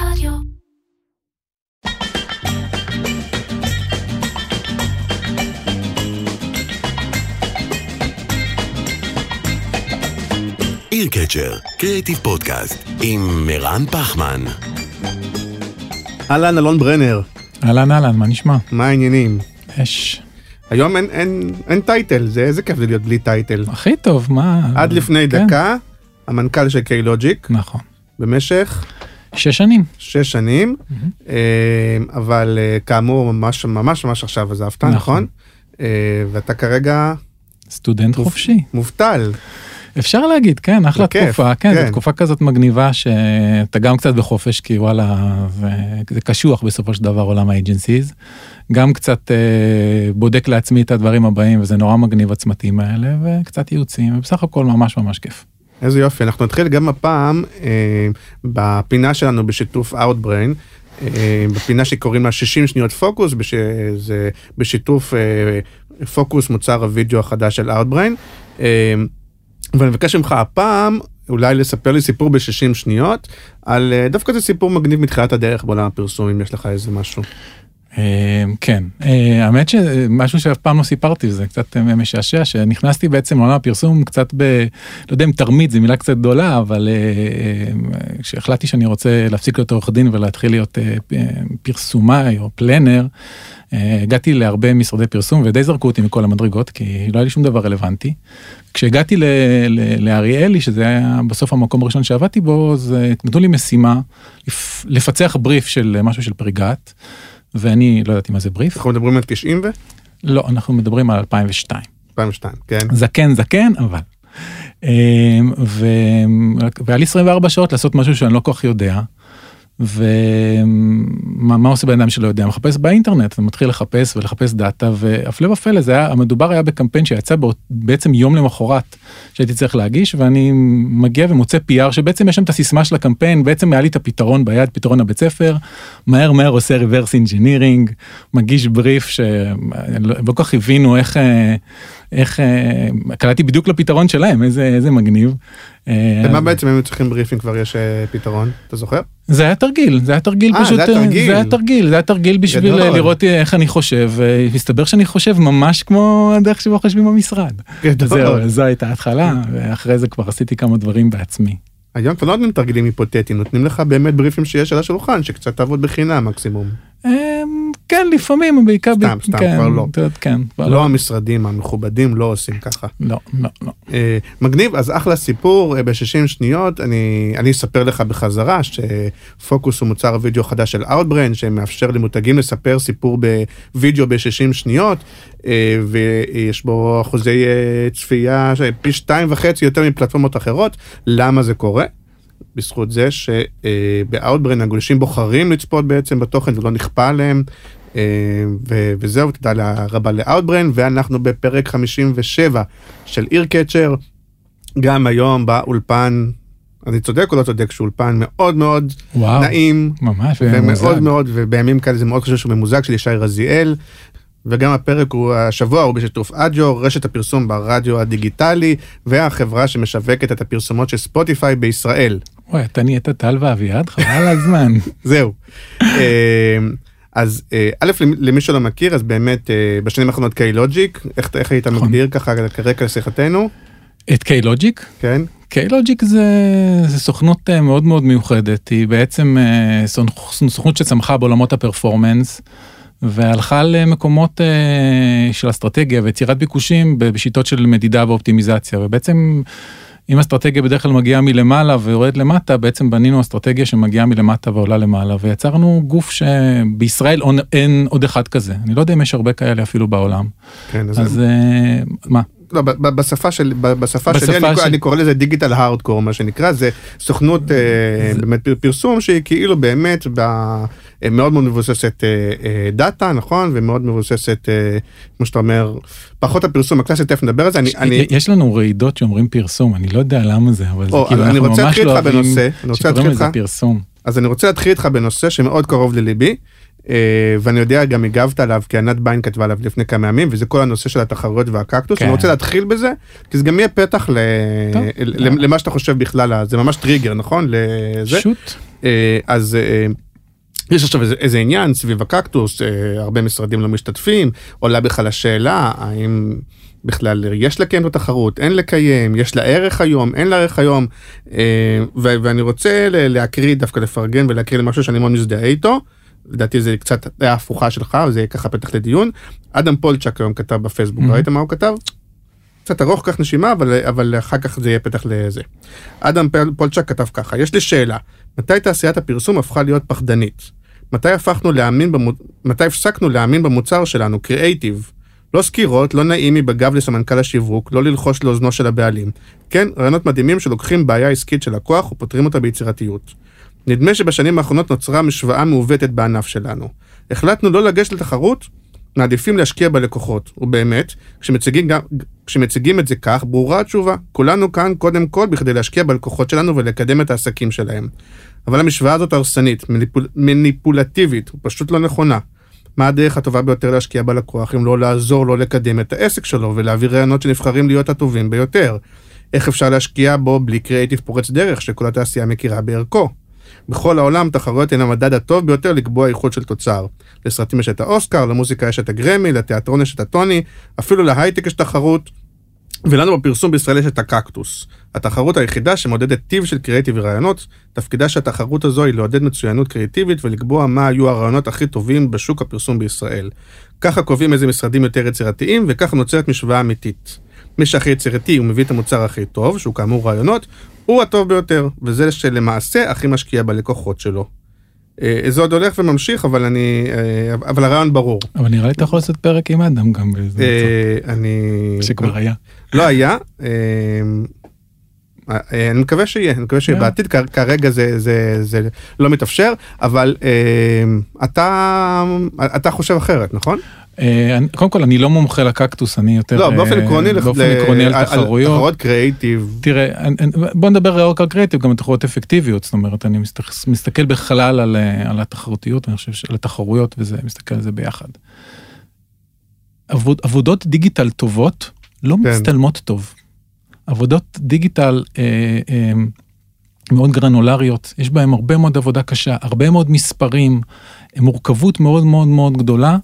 רדיו. עיר קצ'ר, קריאיטיב פודקאסט, עם מרן פחמן. אהלן, אלון ברנר, אהלן אהלן, מה נשמע? מה העניינים? אש. היום אין, אין, אין טייטל, זה איזה כיף זה להיות בלי טייטל. הכי טוב, מה? עד לפני כן, דקה, המנכ"ל של K-Logic, נכון. במשך שש שנים. שש שנים, אה, אבל אה, כאמור, ממש ממש ממש עכשיו עזבת, נכון. נכון? אה, ואתה כרגע סטודנט מוב- חופשי. מובטל. אפשר להגיד, כן, אחלה בכיף, תקופה, כן, כן. זו תקופה כזאת מגניבה שאתה גם קצת בחופש, כי וואלה, זה, זה קשוח בסופו של דבר עולם ה agencies. גם קצת אה, בודק לעצמי את הדברים הבאים, וזה נורא מגניב הצמתים האלה, וקצת ייעוצים, ובסך הכל ממש ממש כיף. איזה יופי, אנחנו נתחיל גם הפעם אה, בפינה שלנו בשיתוף Outbrain, אה, בפינה שקוראים לה 60 שניות פוקוס, בש... זה בשיתוף אה, פוקוס מוצר הוידאו החדש של Outbrain. אה, ואני מבקש ממך הפעם אולי לספר לי סיפור ב-60 שניות, על אה, דווקא זה סיפור מגניב מתחילת הדרך בעולם הפרסום, אם יש לך איזה משהו. אה, כן, אה, האמת שמשהו שאף פעם לא סיפרתי וזה קצת אה, משעשע שנכנסתי בעצם לעולם הפרסום קצת ב... לא יודע אם תרמית זו מילה קצת גדולה אבל כשהחלטתי שאני רוצה להפסיק להיות עורך דין ולהתחיל להיות פרסומאי או פלנר. הגעתי להרבה משרדי פרסום ודי זרקו אותי מכל המדרגות כי לא היה לי שום דבר רלוונטי. כשהגעתי לאריאלי שזה היה בסוף המקום הראשון שעבדתי בו אז נתנו לי משימה לפ- לפצח בריף של משהו של פריגת. ואני לא ידעתי מה זה בריף. אנחנו מדברים על 90 ו... לא, אנחנו מדברים על 2002. 2002, כן. זקן זקן, אבל. ו... והיה לי 24 שעות לעשות משהו שאני לא כל כך יודע. ומה מה עושה בן אדם שלא יודע? מחפש באינטרנט, אתה מתחיל לחפש ולחפש דאטה, והפלא ופלא, זה היה, המדובר היה בקמפיין שיצא באות- בעצם יום למחרת שהייתי צריך להגיש, ואני מגיע ומוצא PR שבעצם יש שם את הסיסמה של הקמפיין, בעצם היה לי את הפתרון ביד, פתרון הבית ספר, מהר מהר עושה reverse engineering, מגיש בריף שלא לא כל כך הבינו איך, אה, איך, אה, קלטתי בדיוק לפתרון שלהם, איזה, איזה מגניב. אה, למה בעצם הם צריכים בריפים כבר יש אה, פתרון? אתה זוכר? זה היה תרגיל, זה היה תרגיל אה, פשוט, זה היה תרגיל. זה היה תרגיל, זה היה תרגיל בשביל גדול. לראות איך אני חושב, והסתבר שאני חושב ממש כמו הדרך שבה חושבים במשרד. גדול. זהו, זו הייתה ההתחלה, ואחרי זה כבר עשיתי כמה דברים בעצמי. היום כבר לא נותנים תרגילים היפותטיים, נותנים לך באמת בריפים שיש על השולחן, שקצת תעבוד בחינם מקסימום. כן, לפעמים, בעיקר... סתם, סתם, כן, כבר לא. יודעת, כן, כבר לא המשרדים המכובדים לא עושים ככה. לא, לא, לא. אה, מגניב, אז אחלה סיפור, אה, ב-60 שניות, אני, אני אספר לך בחזרה שפוקוס הוא מוצר הוידאו החדש של Outbrain, שמאפשר למותגים לספר סיפור בווידאו ב-60 שניות, אה, ויש בו אחוזי אה, צפייה פי שתיים וחצי יותר מפלטפורמות אחרות. למה זה קורה? בזכות זה שבאוטברן הגולשים בוחרים לצפות בעצם בתוכן ולא נכפה עליהם. אה, וזהו, תודה רבה לאוטברן, ואנחנו בפרק 57 של עיר קצ'ר, גם היום באולפן, אני צודק או לא צודק, שהוא אולפן מאוד מאוד וואו, נעים, ממש, ומאוד. מאוד, ובימים כאלה זה מאוד חשוב שהוא ממוזג של ישי רזיאל. וגם הפרק הוא, השבוע הוא בשיתוף אג'ו, רשת הפרסום ברדיו הדיגיטלי, והחברה שמשווקת את הפרסומות של ספוטיפיי בישראל. וואי, אתה נהיית טל ואביעד, חבל על הזמן. זהו. אז אה, א', למי שלא מכיר, אז באמת אה, בשנים האחרונות קיי-לוג'יק, איך איך היית נכון. מגדיר ככה כרקע לשיחתנו, את קיי-לוג'יק? כן? קיי-לוג'יק זה, זה סוכנות אה, מאוד מאוד מיוחדת, היא בעצם סוכ- סוכנות שצמחה בעולמות הפרפורמנס, והלכה למקומות של אסטרטגיה ויצירת ביקושים בשיטות של מדידה ואופטימיזציה, ובעצם אם אסטרטגיה בדרך כלל מגיעה מלמעלה ויורדת למטה, בעצם בנינו אסטרטגיה שמגיעה מלמטה ועולה למעלה, ויצרנו גוף שבישראל אין, אין עוד אחד כזה, אני לא יודע אם יש הרבה כאלה אפילו בעולם, כן, אז, אז אה, מה? לא, בשפה של, בשפה בשפה שלי, אני, של- אני קורא לזה דיגיטל הארדקור, מה שנקרא, זה סוכנות אה, באמת פר- פרסום שהיא כאילו באמת ב, מאוד מאוד מבוססת אה, אה, דאטה, נכון? ומאוד מבוססת, אה, כמו שאתה אומר, פחות הפרסום הקלאסי, תכף נדבר על זה, אני, אני, יש לנו רעידות שאומרים פרסום, אני לא יודע למה זה, אבל זה או, כאילו אז אני אנחנו רוצה ממש לא אוהבים בנושא, אני רוצה שקוראים לזה פרסום. אז אני רוצה להתחיל איתך בנושא שמאוד קרוב לליבי, אה, ואני יודע גם הגבת עליו, כי ענת ביין כתבה עליו לפני כמה ימים, וזה כל הנושא של התחרויות והקקטוס, כן. אני רוצה להתחיל בזה, כי זה גם יהיה פתח ל... למה שאתה חושב בכלל, זה ממש טריגר, נכון? לזה? שוט. אה, אז אה, יש עכשיו איזה, איזה עניין סביב הקקטוס, אה, הרבה משרדים לא משתתפים, עולה בכלל השאלה האם בכלל יש לקיים את התחרות, אין לקיים, יש לה ערך היום, אין לה ערך היום, ו- ואני רוצה להקריא, דווקא לפרגן ולהקריא למשהו שאני מאוד מזדהה איתו. לדעתי זה קצת היה הפוכה שלך, וזה ככה פתח לדיון. אדם פולצ'ק היום כתב בפייסבוק, mm-hmm. ראית מה הוא כתב? קצת ארוך כך נשימה, אבל, אבל אחר כך זה יהיה פתח לזה. אדם פולצ'ק כתב ככה, יש לי שאלה, מתי תעשיית הפרסום הפכה להיות פחדנית? מתי הפכנו להאמין, במו... מתי הפסקנו להאמין במוצר שלנו, קריאייטיב? לא סקירות, לא נעימי בגב לסמנכ"ל השיווק, לא ללחוש לאוזנו של הבעלים. כן, רעיונות מדהימים שלוקחים בעיה עסקית של לקוח ופותרים אותה ביצירתיות. נדמה שבשנים האחרונות נוצרה משוואה מעוותת בענף שלנו. החלטנו לא לגשת לתחרות, מעדיפים להשקיע בלקוחות. ובאמת, כשמציגים, גם, כשמציגים את זה כך, ברורה התשובה. כולנו כאן קודם כל בכדי להשקיע בלקוחות שלנו ולקדם את העסקים שלהם. אבל המשוואה הזאת הרסנית, מניפול, מניפולטיבית, ופשוט לא נכונה. מה הדרך הטובה ביותר להשקיע בלקוח אם לא לעזור לו לקדם את העסק שלו ולהעביר רעיונות שנבחרים להיות הטובים ביותר? איך אפשר להשקיע בו בלי קריאיטיב פורץ דרך שכל התעשייה מכירה בערכו? בכל העולם תחרויות הן המדד הטוב ביותר לקבוע איכות של תוצר. לסרטים יש את האוסקר, למוזיקה יש את הגרמי, לתיאטרון יש את הטוני, אפילו להייטק יש תחרות, ולנו בפרסום בישראל יש את הקקטוס. התחרות היחידה שמודדת טיב של קריאיטיב ורעיונות, תפקידה של התחרות הזו היא לעודד מצוינות קריאיטיבית ולקבוע מה היו הרעיונות הכי טובים בשוק הפרסום בישראל. ככה קובעים איזה משרדים יותר יצירתיים, וככה נוצרת משוואה אמיתית. מי שהכי יצירתי ומביא את המוצר הכי טוב, שהוא כאמור רעיונות, הוא הטוב ביותר, וזה שלמעשה הכי משקיע בלקוחות שלו. אה, זה עוד הולך וממשיך, אבל אני, אה, אבל הרעיון ברור. אבל נראה לי אתה יכול לעשות פרק עם אדם גם באיזה אה, אני... שכבר היה. לא היה. אני מקווה שיהיה, אני מקווה שיהיה בעתיד, כרגע זה, זה, זה לא מתאפשר, אבל אתה, אתה חושב אחרת, נכון? אה, קודם כל אני לא מומחה לקקטוס אני יותר לא באופן אה, עקרוני באופן עקרוני על תחרויות תחרות קריאיטיב תראה בוא נדבר רק על קריאיטיב גם תחרויות אפקטיביות זאת אומרת אני מסתכל בכלל על, אה, על התחרותיות אני חושב שעל התחרויות וזה מסתכל על זה ביחד. עבוד, עבודות דיגיטל טובות לא כן. מצטלמות טוב. עבודות דיגיטל אה, אה, מאוד גרנולריות יש בהם הרבה מאוד עבודה קשה הרבה מאוד מספרים מורכבות מאוד מאוד מאוד גדולה.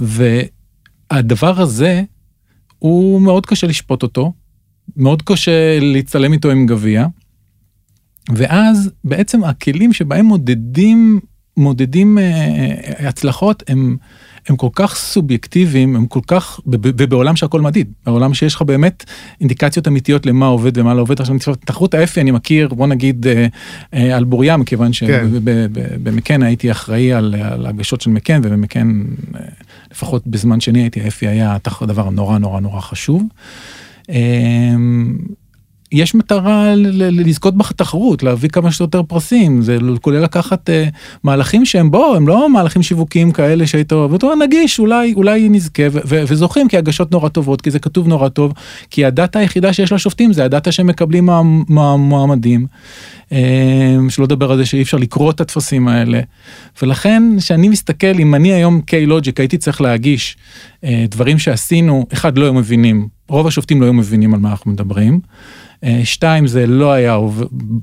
והדבר הזה, הוא מאוד קשה לשפוט אותו, מאוד קשה להצטלם איתו עם גביע, ואז בעצם הכלים שבהם מודדים, מודדים אה, הצלחות הם... הם כל כך סובייקטיביים, הם כל כך, ובעולם שהכל מדיד, בעולם שיש לך באמת אינדיקציות אמיתיות למה עובד ומה לא עובד. עכשיו, תחרות האפי אני מכיר, בוא נגיד אה, אה, על בוריה, מכיוון שבמקן כן. הייתי אחראי על, על הגשות של מקן, ובמקן, אה, לפחות בזמן שני הייתי, האפי היה הדבר נורא נורא נורא חשוב. יש מטרה לזכות בתחרות, להביא כמה שיותר פרסים, זה כולל לקחת uh, מהלכים שהם בוא, הם לא מהלכים שיווקיים כאלה שהיית אוהב, ואתה נגיש, אולי, אולי נזכה, וזוכים כי הגשות נורא טובות, כי זה כתוב נורא טוב, כי הדאטה היחידה שיש לשופטים זה הדאטה שהם מקבלים מהמועמדים, uh, שלא לדבר על זה שאי אפשר לקרוא את הטפסים האלה, ולכן כשאני מסתכל, אם אני היום K-Logic הייתי צריך להגיש uh, דברים שעשינו, אחד לא היו מבינים, רוב השופטים לא היו מבינים על מה אנחנו מדברים. אה, שתיים, זה לא היה,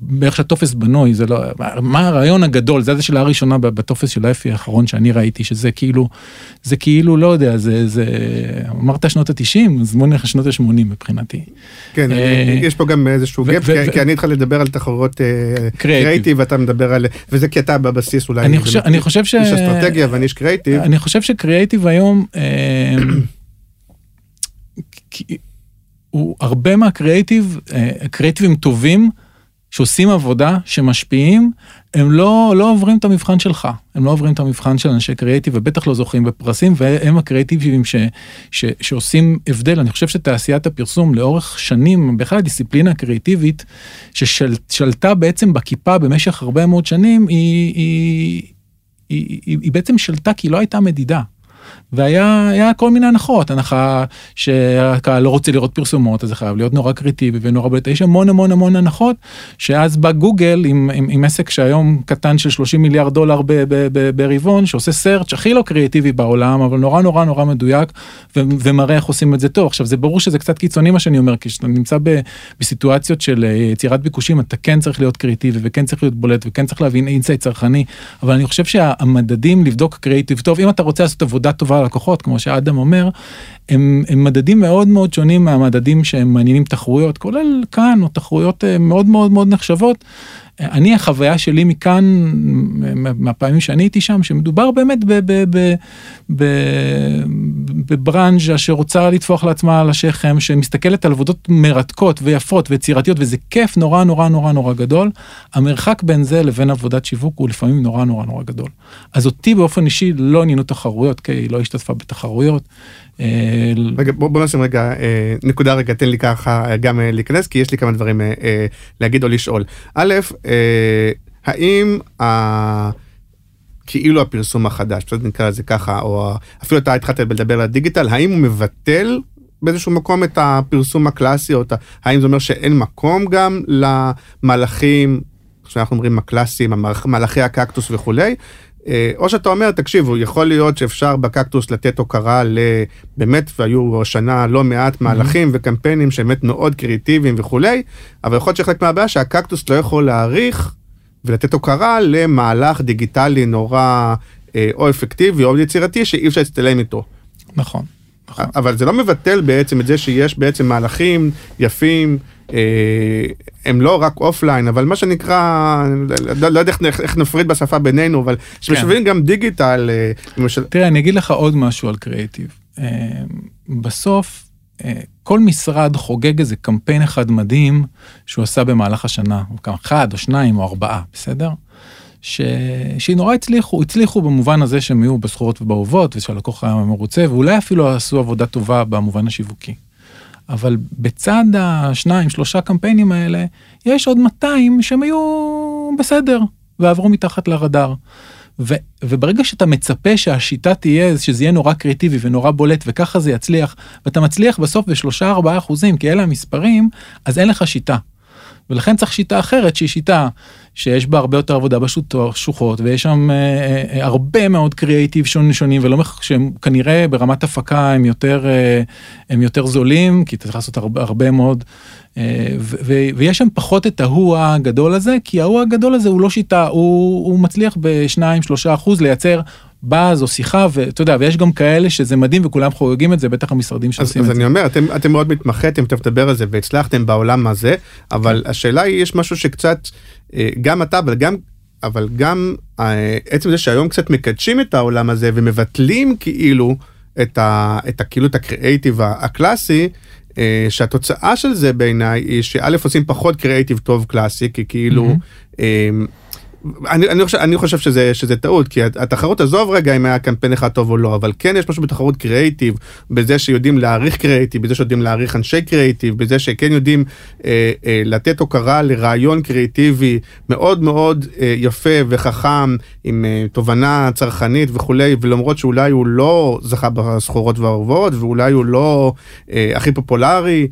באיך שהטופס בנוי, זה לא, מה הרעיון הגדול, זה השאלה הראשונה בטופס של ה Effie האחרון שאני ראיתי, שזה כאילו, זה כאילו, לא יודע, זה, זה, אמרת שנות ה-90, אז בוא נלך לשנות ה-80 מבחינתי. כן, אה, יש פה גם איזשהו gap, כי אני התחלתי לדבר על תחרות אה, קריאיטיב, ואתה מדבר על, וזה כי אתה בבסיס אולי, אני חושב ש... איש אסטרטגיה ואני איש קריאיטיב. אני חושב שקריאיטיב היום, הוא הרבה מהקריאיטיב, אה, קריאיטיבים טובים, שעושים עבודה, שמשפיעים, הם לא, לא עוברים את המבחן שלך, הם לא עוברים את המבחן של אנשי קריאיטיב ובטח לא זוכים בפרסים והם הקריאיטיבים ש, ש, שעושים הבדל. אני חושב שתעשיית הפרסום לאורך שנים, בכלל הדיסציפלינה הקריאיטיבית ששלטה בעצם בכיפה במשך הרבה מאוד שנים, היא, היא, היא, היא, היא בעצם שלטה כי לא הייתה מדידה. והיה היה כל מיני הנחות, הנחה שהקהל לא רוצה לראות פרסומות, אז זה חייב להיות נורא קריטיבי ונורא בולט, יש המון המון המון הנחות, שאז בא גוגל עם, עם, עם עסק שהיום קטן של 30 מיליארד דולר ברבעון, שעושה סרצ' הכי לא קריאטיבי בעולם, אבל נורא נורא נורא מדויק, ו, ומראה איך עושים את זה טוב. עכשיו זה ברור שזה קצת קיצוני מה שאני אומר, כי כשאתה נמצא ב, בסיטואציות של אה, יצירת ביקושים, אתה כן צריך להיות קריאטיבי וכן צריך להיות בולט וכן צריך להבין insight צרכני, אבל אני חושב שהמדדים לבדוק קריאטיב טוב, אם אתה רוצה לעשות עבודה טובה ללקוחות, כמו שאדם אומר, הם, הם מדדים מאוד מאוד שונים מהמדדים שהם מעניינים תחרויות, כולל Cannes, או תחרויות אה, מאוד מאוד מאוד נחשבות. אני החוויה שלי מ Cannes מהפעמים שאני הייתי שם שמדובר באמת בברנז'ה שרוצה לטפוח לעצמה על השכם שמסתכלת על עבודות מרתקות ויפות ויצירתיות וזה כיף נורא נורא נורא נורא גדול. המרחק בין זה לבין עבודת שיווק הוא לפעמים נורא נורא נורא גדול. אז אותי באופן אישי לא עניינו תחרויות כי היא לא השתתפה בתחרויות. אה, רגע בוא נשים רגע אה, נקודה רגע תן לי ככה אה, גם להיכנס כי יש לי כמה דברים להגיד או לשאול. א', האם כאילו הפרסום החדש, פשוט נקרא לזה ככה, או אפילו אתה התחלת לדבר על הדיגיטל, האם הוא מבטל באיזשהו מקום את הפרסום הקלאסי, או את ה... האם זה אומר שאין מקום גם למהלכים, שאנחנו אומרים הקלאסיים, מהלכי הקקטוס וכולי, או שאתה אומר, תקשיבו, יכול להיות שאפשר בקקטוס לתת הוקרה לבאמת, והיו השנה לא מעט מהלכים mm-hmm. וקמפיינים שבאמת מאוד קריאיטיביים וכולי, אבל יכול להיות שחלק מהבעיה שהקקטוס לא יכול להעריך ולתת הוקרה למהלך דיגיטלי נורא אה, או אפקטיבי או יצירתי שאי אפשר להצטלם איתו. נכון. נכון. אבל זה לא מבטל בעצם את זה שיש בעצם מהלכים יפים. אה, הם לא רק offline, אבל מה שנקרא, לא, לא יודע איך, איך נפריד בשפה בינינו, אבל שמשווים כן. גם דיגיטל. אה, למשל... תראה, אני אגיד לך עוד משהו על קריאיטיב. אה, בסוף, כל משרד חוגג איזה קמפיין אחד מדהים שהוא עשה במהלך השנה, אחד או שניים או ארבעה, בסדר? ש... שנורא הצליחו, הצליחו במובן הזה שהם היו בסחורות ובאהובות ושהלקוח היה מרוצה ואולי אפילו עשו עבודה טובה במובן השיווקי. אבל בצד השניים, שלושה קמפיינים האלה, יש עוד 200 שהם היו בסדר ועברו מתחת לרדאר. ו, וברגע שאתה מצפה שהשיטה תהיה, שזה יהיה נורא קריאטיבי ונורא בולט וככה זה יצליח, ואתה מצליח בסוף בשלושה ארבעה אחוזים, כי אלה המספרים, אז אין לך שיטה. ולכן צריך שיטה אחרת שהיא שיטה שיש בה הרבה יותר עבודה בשוחות ויש שם אה, אה, הרבה מאוד קריאייטיב שונים שונים ולא שהם כנראה ברמת הפקה הם יותר אה, הם יותר זולים כי אתה צריך לעשות הרבה, הרבה מאוד אה, ו, ו, ויש שם פחות את ההוא הגדול הזה כי ההוא הגדול הזה הוא לא שיטה הוא, הוא מצליח בשניים שלושה אחוז לייצר באז או שיחה ואתה יודע ויש גם כאלה שזה מדהים וכולם חוגגים את זה בטח המשרדים שעושים אז, את זה. אז אני אומר אתם אתם מאוד מתמחיתם תכף תדבר על זה והצלחתם בעולם הזה אבל כן. השאלה היא יש משהו שקצת אה, גם אתה אבל גם אבל גם אה, עצם זה שהיום קצת מקדשים את העולם הזה ומבטלים כאילו את ה... את ה... כאילו את הקריאייטיב הקלאסי. אה, שהתוצאה של זה בעיניי היא שא' עושים פחות קריאייטיב טוב קלאסי כי כאילו mm-hmm. אני, אני, חושב, אני חושב שזה, שזה טעות, כי התחרות עזוב רגע אם היה קמפיין אחד טוב או לא, אבל כן יש משהו בתחרות קריאיטיב, בזה שיודעים להעריך קריאיטיב, בזה שיודעים להעריך אנשי קריאיטיב, בזה שכן יודעים אה, אה, לתת הוקרה לרעיון קריאיטיבי מאוד מאוד אה, יפה וחכם, עם אה, תובנה צרכנית וכולי, ולמרות שאולי הוא לא זכה בסחורות והאהובות, ואולי הוא לא אה, הכי פופולרי,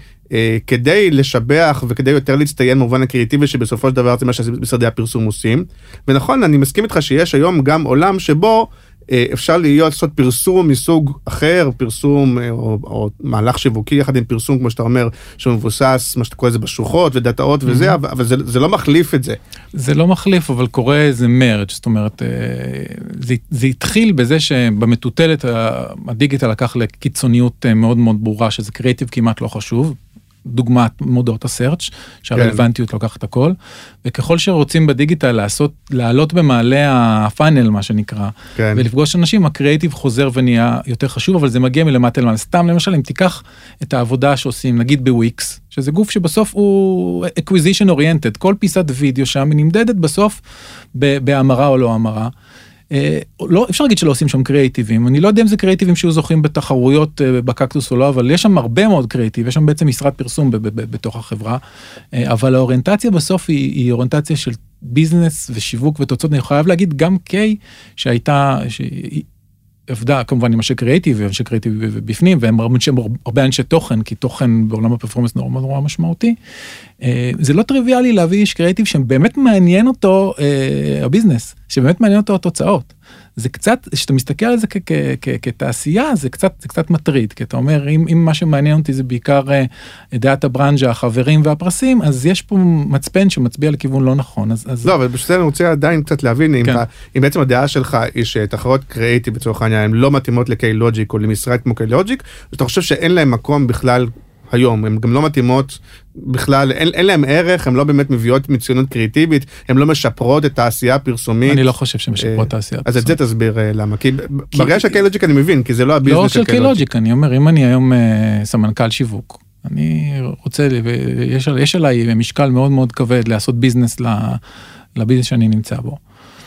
כדי לשבח וכדי יותר להצטיין במובן הקריאיטיבי שבסופו של דבר זה מה שמשרדי הפרסום עושים. ונכון, אני מסכים איתך שיש היום גם עולם שבו אה, אפשר להיות לעשות פרסום מסוג אחר, פרסום אה, או, או מהלך שיווקי יחד עם פרסום, כמו שאתה אומר, שמבוסס, מה שאתה קורא לזה בשוחות ודאטאות וזה, אבל, אבל זה, זה לא מחליף את זה. זה לא מחליף, אבל קורה איזה מרג', זאת אומרת, זה, זה התחיל בזה שבמטוטלת הדיגיטל לקח לקיצוניות מאוד מאוד ברורה, שזה קריאיטיב כמעט לא חשוב. דוגמת מודעות הסרצ' שהרלוונטיות כן. לוקחת הכל וככל שרוצים בדיגיטל לעשות לעלות במעלה הפאנל מה שנקרא כן. ולפגוש אנשים הקריאיטיב חוזר ונהיה יותר חשוב אבל זה מגיע מלמטה למעלה סתם למשל אם תיקח את העבודה שעושים נגיד בוויקס שזה גוף שבסוף הוא acquisition oriented כל פיסת וידאו שם היא נמדדת בסוף בהמרה או לא המרה. אה, לא אפשר להגיד שלא עושים שם קריאיטיבים אני לא יודע אם זה קריאיטיבים שהיו זוכים בתחרויות אה, בקקטוס או לא אבל יש שם הרבה מאוד קריאיטיב יש שם בעצם משרד פרסום בתוך החברה. אה, אבל האוריינטציה בסוף היא, היא אוריינטציה של business ושיווק ותוצאות. אני חייב להגיד גם קיי שהייתה. עבדה כמובן עם אנשי קריאיטיב ואנשי קריאיטיב בפנים והם הרבה אנשי תוכן כי תוכן בעולם ה performance נורא נורא משמעותי. אה, זה לא טריוויאלי להביא איש קריאיטיב שבאמת מעניין אותו אה, ה business שבאמת מעניין אותו התוצאות. זה קצת כשאתה מסתכל על זה כתעשייה זה קצת זה קצת מטריד כי אתה אומר אם, אם מה שמעניין אותי זה בעיקר אה, דעת הברנז'ה החברים והפרסים אז יש פה מצפן שמצביע לכיוון לא נכון אז, אז... לא אבל בשביל זה אני רוצה עדיין קצת להבין כן. אם, אתה, אם בעצם הדעה שלך היא שתחרות קריאיטיב לצורך העניין הן לא מתאימות לקיי לוג'יק או למשרד כמו קיי לוג'יק אתה חושב שאין להם מקום בכלל היום, הן גם לא מתאימות בכלל, אין, אין להם ערך, הן לא באמת מביאות מצוינות קריאיטיבית, הן לא משפרות את העשייה הפרסומית. אני לא חושב שהן משפרות את העשייה הפרסומית. אז את זה תסביר אה, למה, כי, כי ברגע של קיילוג'יק אני מבין, כי זה לא הביזנס לא של קיילוג'יק. אני אומר, אם אני היום uh, סמנכ"ל שיווק, אני רוצה, יש, יש עליי משקל מאוד מאוד כבד לעשות business ל business שאני נמצא בו.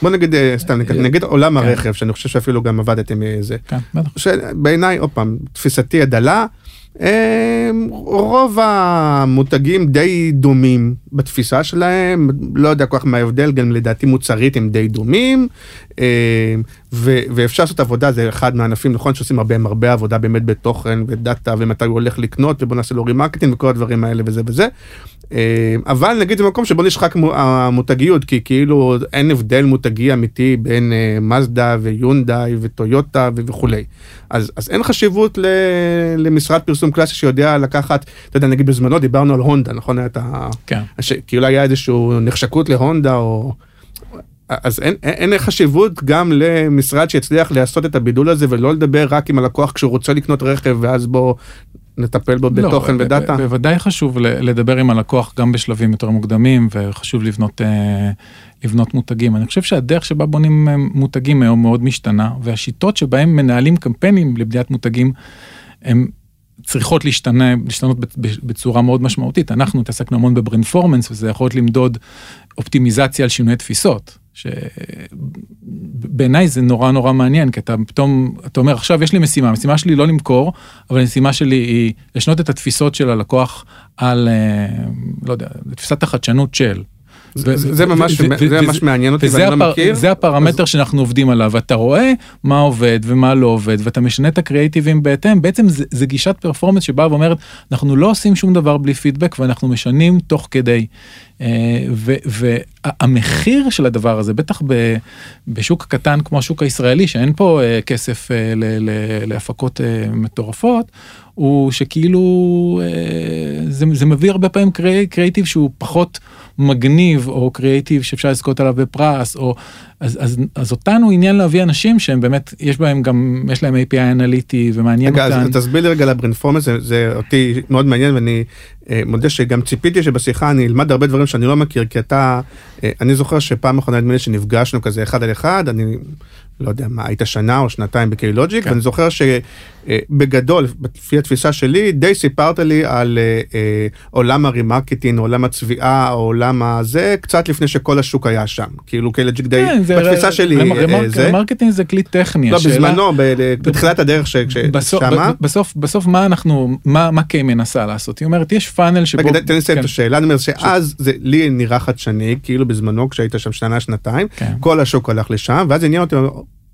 בוא נגיד אה, סתם נגיד עולם כן. הרכב שאני חושב שאפילו גם עבדתם מזה. כן, בטח. בעיניי עוד פעם תפיסתי הדלה רוב המותגים די דומים בתפיסה שלהם, לא יודע כל כך מה ההבדל, גם לדעתי מוצרית הם די דומים, אמ, ו- ואפשר לעשות עבודה, זה אחד מהענפים, נכון, שעושים הרבה, הרבה עבודה באמת בתוכן ו data, ומתי הוא הולך לקנות, ובוא נעשה לו remarketing וכל הדברים האלה וזה וזה. אמ, אבל נגיד זה מקום שבו נשחק המותגיות, כי כאילו אין הבדל מותגי אמיתי בין אה, מזדה ויונדאי וטויוטה וכולי. אז, אז אין חשיבות למשרד פרסום קלאסי שיודע לקחת, אתה יודע, נגיד בזמנו דיברנו על הונדה, נכון? היה את ה... כן. כאילו היה איזשהו נחשקות להונדה או... אז אין, אין, חשיבות גם למשרד שיצליח לעשות את הבידול הזה ולא לדבר רק עם הלקוח כשהוא רוצה לקנות רכב ואז בוא נטפל בו לא, בתוכן ודאטה. בוודאי חשוב לדבר עם הלקוח גם בשלבים יותר מוקדמים וחשוב לבנות, אה, לבנות מותגים. אני חושב שהדרך שבה בונים אה, מותגים היום מאוד משתנה והשיטות שבהם מנהלים קמפיינים לבניית מותגים הם צריכות להשתנה, להשתנות בצורה מאוד משמעותית. אנחנו התעסקנו המון בברנפורמנס וזה יכול להיות למדוד אופטימיזציה על שינוי תפיסות. שבעיניי זה נורא נורא מעניין כי אתה פתאום אתה אומר עכשיו יש לי משימה המשימה שלי לא למכור אבל המשימה שלי היא לשנות את התפיסות של הלקוח על אה, לא יודע תפיסת החדשנות של. זה ממש מעניין אותי ואני לא מכיר. זה הפרמטר שאנחנו עובדים עליו אתה רואה מה עובד ומה לא עובד ואתה משנה את הקריאיטיבים בהתאם בעצם זה גישת פרפורמנס שבאה ואומרת אנחנו לא עושים שום דבר בלי פידבק ואנחנו משנים תוך כדי. אה, והמחיר של הדבר הזה בטח בשוק קטן כמו השוק הישראלי שאין פה אה, כסף אה, להפקות מטורפות הוא שכאילו זה מביא הרבה פעמים קריאיטיב שהוא פחות מגניב או קריאיטיב שאפשר לזכות עליו בפרס או אז, אז, אז אותנו עניין להביא אנשים שהם באמת יש בהם גם יש להם API אנליטי ומעניין רגע, אותן. אז תסביר לי רגע לברנפורמנס זה, זה אותי מאוד מעניין ואני אה, מודה שגם ציפיתי שבשיחה אני אלמד הרבה דברים שאני לא מכיר כי אתה אה, אני זוכר שפעם אחרונה נדמה לי שנפגשנו כזה אחד על אחד אני לא יודע מה היית שנה או שנתיים בקיילוג'יק כן. ואני זוכר שבגדול לפי התפיסה שלי די סיפרת לי על אה, אה, עולם ה remarketing עולם הצביעה עולם הזה קצת לפני שכל השוק היה שם כאילו קיילוג'יק די כן, בתפיסה שלי אה, זה marketing זה כלי טכני לא בזמנו בתחילת הדרך שמה בסוף בסוף מה אנחנו מה מה קיי מנסה לעשות היא אומרת יש funnel שבו רגע תן לי לסיים את כן. השאלה אני אומר שאז זה לי נראה חדשני כאילו בזמנו כשהיית שם שנה שנתיים כן. כל השוק הלך לשם ואז עניין אותי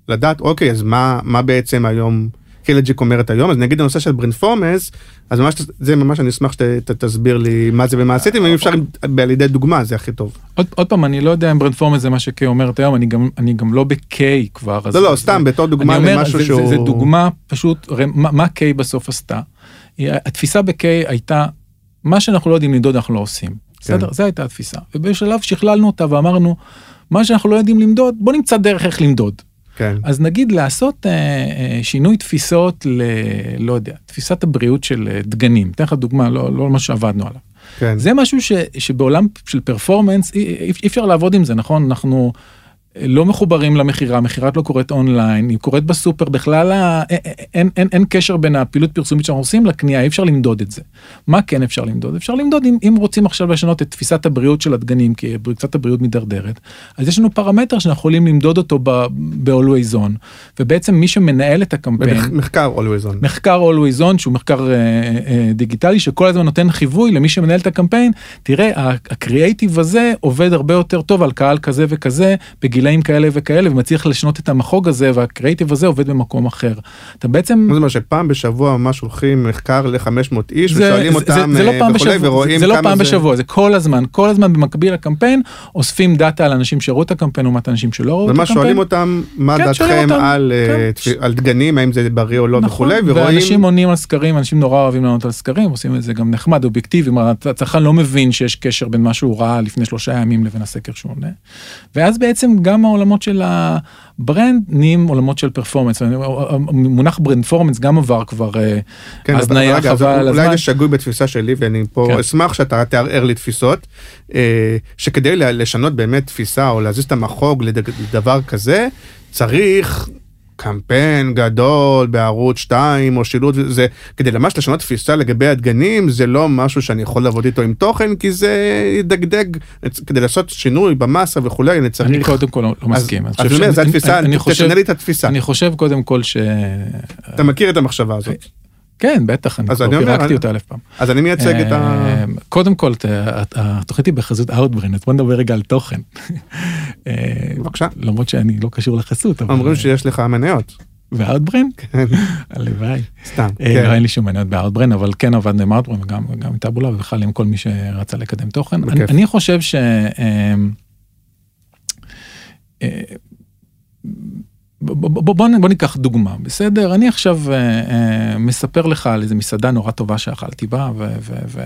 לדעת אוקיי אז מה מה בעצם היום קלג'יק אומרת היום אז נגיד הנושא של ברנפורמס אז ממש זה ממש אני אשמח שתסביר לי מה זה ומה עשיתם אם אפשר על ידי דוגמה זה הכי טוב. עוד, עוד פעם אני לא יודע אם ברנפורמס זה מה שקיי אומרת היום אני גם אני גם לא בקיי כבר. לא לא סתם בתור דוגמה למשהו שהוא. זה, זה דוגמה פשוט מה, מה קיי בסוף עשתה. התפיסה בקיי הייתה מה שאנחנו לא יודעים למדוד אנחנו לא עושים. כן. בסדר? זו הייתה התפיסה. ובשלב שכללנו אותה ואמרנו מה שאנחנו לא יודעים למדוד בוא נמצא דרך איך למדוד. כן. אז נגיד לעשות אה, אה, שינוי תפיסות ל... לא יודע, תפיסת הבריאות של אה, דגנים, אתן לך דוגמה, לא, לא מה שעבדנו עליו. כן. זה משהו ש, שבעולם של פרפורמנס אי, אי אפשר לעבוד עם זה, נכון? אנחנו לא מחוברים למכירה, המכירה לא קורית אונליין, היא קורית בסופר, בכלל ה... אין, אין, אין, אין קשר בין הפעילות פרסומית שאנחנו עושים לקנייה, אי אפשר למדוד את זה. מה כן אפשר למדוד? אפשר למדוד אם, אם רוצים עכשיו לשנות את תפיסת הבריאות של הדגנים, כי תפיסת הבריאות מידרדרת, אז יש לנו פרמטר שאנחנו יכולים למדוד אותו ב-Always On, ובעצם מי שמנהל את הקמפיין... מחקר Always On. מחקר Always On, שהוא מחקר אה, אה, דיגיטלי, שכל הזמן נותן חיווי למי שמנהל את הקמפיין, תראה, הקריאייטיב הזה עובד הרבה יותר טוב על קהל כזה וכזה, בגיל גילאים כאלה וכאלה ומצליח לשנות את המחוג הזה והקריאיטיב הזה עובד במקום אחר. אתה בעצם... זאת אומרת שפעם בשבוע ממש הולכים מחקר ל-500 איש זה- ושואלים זה- אותם זה- זה לא אה, וכולי בשבוע, ורואים זה לא כמה פעם זה... בשבוע, זה כל הזמן, כל הזמן במקביל לקמפיין, אוספים data על אנשים שראו את הקמפיין לעומת אנשים שלא ראו את הקמפיין. שואלים אותם מה כן, דעתכם אותם, על, אה, כן. על דגנים, האם זה בריא או לא נכון, וכולי, ורואים... ואנשים עונים על סקרים, אנשים נורא אוהבים לענות על סקרים, עושים את זה גם נחמד, אובייקטיבי, הצרכן לא מבין שיש קשר בין מה שהוא ראה לפני שלושה ימים לבין הסקר שהוא עונה. ואז בעצם גם העולמות של ה brand נהיים עולמות של performance, המונח brandformance גם עבר כבר אה, כן, הזניה חבל על אולי הזמן. זה שגוי בתפיסה שלי ואני פה כן. אשמח שאתה תערער לי תפיסות אה, שכדי לשנות באמת תפיסה או להזיז את המחוג לדבר כזה צריך קמפיין גדול בערוץ 2 או שילוט וזה כדי ממש לשנות תפיסה לגבי הדגנים זה לא משהו שאני יכול לעבוד איתו עם תוכן כי זה ידגדג כדי לעשות שינוי במסה וכולי אני צריך. אני קודם כל לא לא מסכים. אז אני אומר, זו התפיסה, תשנה לי את התפיסה. אני חושב קודם כל ש... אתה מכיר את המחשבה הזאת. כן, בטח, אני כבר פירקתי אותה אלף פעם. אז אני מייצג את ה... אה, קודם כל, התוכנית היא בחסות Outbrain, אז בוא נדבר רגע על תוכן. אה, בבקשה. למרות שאני לא קשור לחסות, אבל... אומרים שיש לך מניות. ב-Outbrain? כן, הלוואי. סתם. אה, כן. לא, אין לי שום מניות ב-Outbrain, אבל כן עבדנו עם Outbrain וגם גם עם טאבולה ובכלל עם כל מי שרצה לקדם תוכן. אני- אני חושב ש... בוא, בוא, בוא, ניקח דוגמה, בסדר? אני עכשיו אה, אה, מספר לך על איזה מסעדה נורא טובה שאכלתי בה, ו, ו, ו,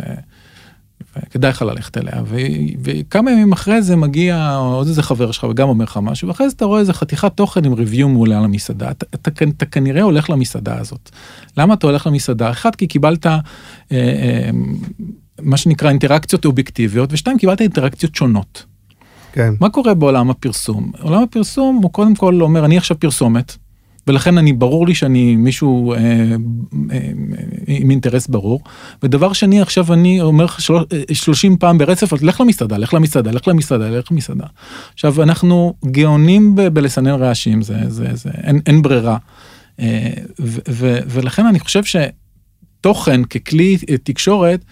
וכדאי לך ללכת אליה, ו, וכמה ימים אחרי זה מגיע עוד איזה חבר שלך וגם אומר לך משהו, ואחרי זה אתה רואה איזה חתיכת תוכן עם ריוויו מעולה על המסעדה, אתה, אתה, אתה, אתה כנראה הולך למסעדה הזאת. למה אתה הולך למסעדה? אחד, כי קיבלת אה, אה, מה שנקרא אינטראקציות אובייקטיביות, ושתיים, קיבלת אינטראקציות שונות. כן. מה קורה בעולם הפרסום? עולם הפרסום הוא קודם כל אומר אני עכשיו פרסומת ולכן אני ברור לי שאני מישהו אה, אה, אה, עם אינטרס ברור ודבר שני עכשיו אני אומר לך של- אה, 30 פעם ברצף לך למסעדה לך למסעדה לך למסעדה לך למסעדה. עכשיו אנחנו גאונים ב- בלסנן רעשים זה זה זה אין, אין ברירה אה, ו, ו, ולכן אני חושב ש... תוכן ככלי אה, תקשורת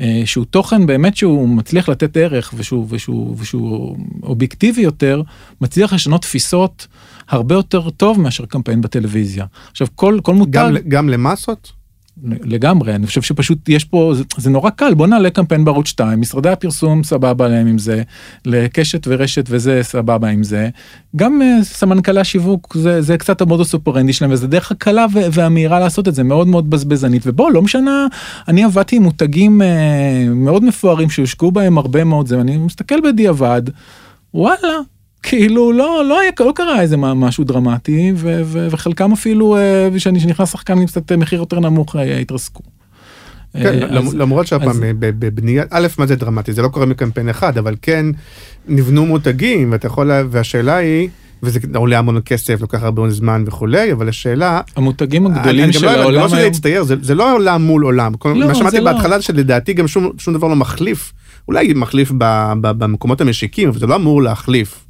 אה, שהוא תוכן באמת שהוא מצליח לתת ערך ושהוא, ושהוא, ושהוא אובייקטיבי יותר, מצליח לשנות תפיסות הרבה יותר טוב מאשר קמפיין בטלוויזיה. עכשיו כל, כל מותג, גם, גם למסות? לגמרי, אני חושב שפשוט יש פה, זה, זה נורא קל, בוא נעלה קמפיין בערוץ 2, משרדי הפרסום סבבה להם עם זה, לקשת ורשת וזה סבבה עם זה, גם uh, סמנכ"לי השיווק זה, זה קצת המודוס אופרנדי שלהם וזה דרך הקלה ו- והמהירה לעשות את זה, מאוד מאוד בזבזנית, ובוא, לא משנה, אני עבדתי עם מותגים uh, מאוד מפוארים שהושקעו בהם הרבה מאוד זה, ואני מסתכל בדיעבד, וואלה. כאילו לא לא היה לא קרה איזה משהו דרמטי ו, ו, וחלקם אפילו אה, כשאני שנכנס שחקן עם קצת מחיר יותר נמוך אה, התרסקו. כן, אה, אז- למרות שעוד אז- בבנייה, א', מה זה דרמטי? זה לא קורה מקמפיין אחד, אבל כן נבנו מותגים, ואתה יכול, לה- והשאלה היא, וזה עולה המון כסף, לוקח הרבה זמן וכולי, אבל השאלה, המותגים אני הגדולים גם של לא- אני העולם לא שזה היום, יצטייר, זה זה לא עולם מול עולם. לא, מה שאמרתי זה לא. בהתחלה, שלדעתי גם שום שום דבר לא מחליף, אולי מחליף ב- ב- במקומות המשיקים, אבל זה לא אמור להחליף.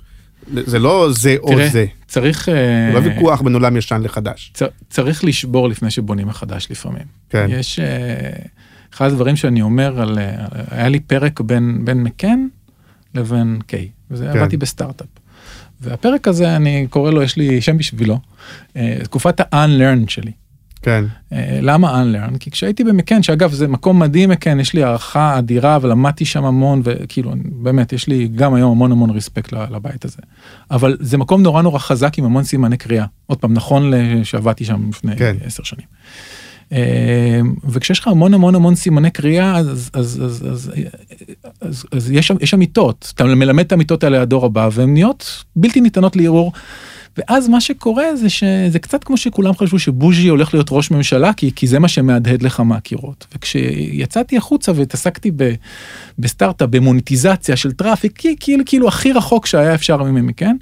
זה לא זה או תראה, זה, צריך זה אה, לא ויכוח בין עולם ישן לחדש. צ- צריך לשבור לפני שבונים מחדש לפעמים. כן. יש אה, אחד הדברים שאני אומר על אה, היה לי פרק בין בין מקן לבין קיי וזה כן. עבדתי בסטארט-אפ. והפרק הזה אני קורא לו יש לי שם בשבילו תקופת ה-unlearn שלי. כן, אה, למה unlearn? כי כשהייתי במקן, שאגב זה מקום מדהים מקן, יש לי הערכה אדירה ולמדתי שם המון וכאילו באמת יש לי גם היום המון המון רספקט לבית הזה. אבל זה מקום נורא נורא חזק עם המון סימני קריאה. עוד פעם נכון שעבדתי שם לפני כן. עשר שנים. אה, וכשיש לך המון המון המון סימני קריאה אז, אז, אז, אז, אז, אז, אז יש, יש שם מיטות, אתה מלמד את המיטות האלה לדור הבא והן נהיות בלתי ניתנות לערעור. ואז מה שקורה זה שזה קצת כמו שכולם חשבו שבוז'י הולך להיות ראש ממשלה כי, כי זה מה שמהדהד לך מהקירות. וכשיצאתי החוצה והתעסקתי ב, בסטארט-אפ, במוניטיזציה של traffic, כי- כאילו, כאילו הכי רחוק שהיה אפשר ממני, כן?